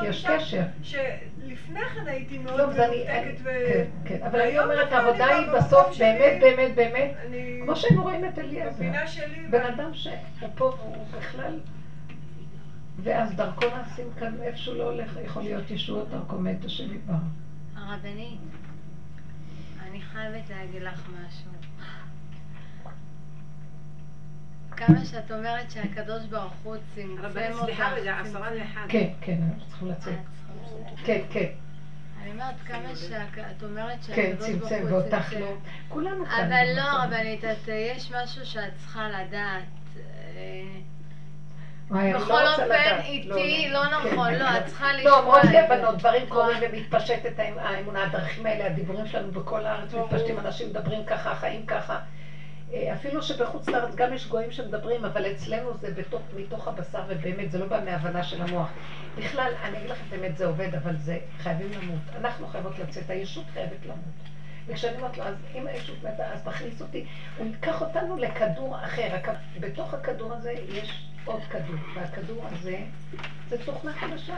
כי יש קשר. שלפני כן הייתי מאוד מנותקת ו... כן, כן, אבל אני אומרת, העבודה היא בסוף באמת, באמת, באמת, כמו שהיינו רואים את אליעזר. בן אדם שהוא פה והוא בכלל... ואז דרכו נעשים כאן, איפה שהוא לא הולך, יכול להיות ישועות דרכו מת השם יבר. הרבנית, אני חייבת להגיד לך משהו. כמה שאת אומרת שהקדוש ברוך הוא צמצם אותך. סליחה רגע, עשרה לאחד. כן, כן, אנחנו צריכים לצאת. כן, כן. אני אומרת, כמה שאת אומרת כן, שהקדוש ברוך צמצם, הוא ואותך לא. כולנו כאן. אבל לא, רבנית, יש משהו שאת צריכה לדעת. בכל אופן, איתי לא נכון, לא, את צריכה לשמוע. לא, אומרות לי הבנות, דברים קורים ומתפשטת האמונה, הדרכים האלה, הדיבורים שלנו בכל הארץ מתפשטים, אנשים מדברים ככה, חיים ככה. אפילו שבחוץ לארץ גם יש גויים שמדברים, אבל אצלנו זה בתוך, מתוך הבשר, ובאמת זה לא בא מהבנה של המוח. בכלל, אני אגיד לכם באמת, זה עובד, אבל זה חייבים למות. אנחנו חייבות לצאת, הישות חייבת למות. וכשאני אומרת לו, אז אם הישות מתה, אז תכניס אותי. הוא ייקח אותנו לכדור אחר. בתוך הכדור הזה יש עוד כדור, והכדור הזה זה תוכנה חדשה.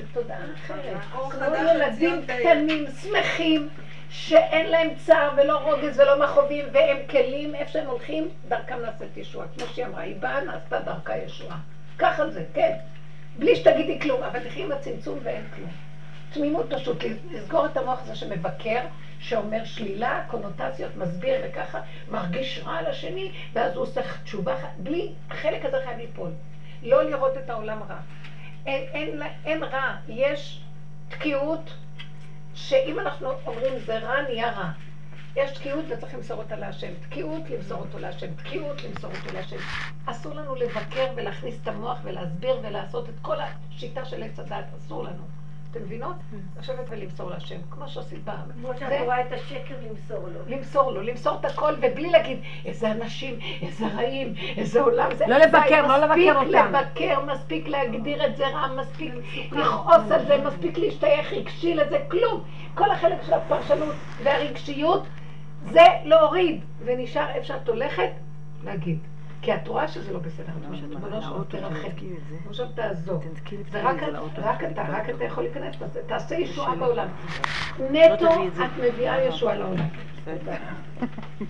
זה תודעה אחרת. אור כמו ילדים. קטנים, שמחים, שאין להם צער ולא רוגז ולא מכאובים, והם כלים, איפה שהם הולכים, דרכם נעשית ישועה. כמו שהיא אמרה, היא באה, נעשתה דרכה ישועה. ככה זה, כן. בלי שתגידי כלום, אבל תחי עם הצמצום ואין כלום. תמימות פשוט, לסגור את המוח הזה שמבקר, שאומר שלילה, קונוטציות, מסביר וככה, מרגיש רע על השני, ואז הוא עושה תשובה, בלי, החלק הזה חייב ליפול. לא לראות את העולם רע. אין, אין, אין רע, יש תקיעות, שאם אנחנו אומרים זה רע, נהיה רע. יש תקיעות וצריך למסור אותה להשם. תקיעות, למסור אותו להשם. תקיעות, למסור אותו להשם. אסור לנו לבקר ולהכניס את המוח ולהסביר ולעשות את כל השיטה של עץ הדת, אסור לנו. אתם מבינות? לשבת ולמסור להשם, כמו שעושים פעם. כמו שאת רואה את השקר, למסור לו. למסור לו, למסור את הכל, ובלי להגיד איזה אנשים, איזה רעים, איזה עולם זה. לא לבקר, לא לבקר אותם. מספיק לבקר, מספיק להגדיר את זה רע, מספיק לכעוס על זה, מספיק להשתייך רגשי לזה, כלום. כל החלק של הפרשנות והרגשיות זה להוריד, ונשאר איפה שאת הולכת, להגיד. כי את רואה שזה לא בסדר, את אומרת, ריבונו שלום, תרחם. עכשיו תעזוב. זה רק רק אתה, רק אתה יכול להיכנס בזה. תעשה ישועה בעולם. נטו, את מביאה ישועה לעולם.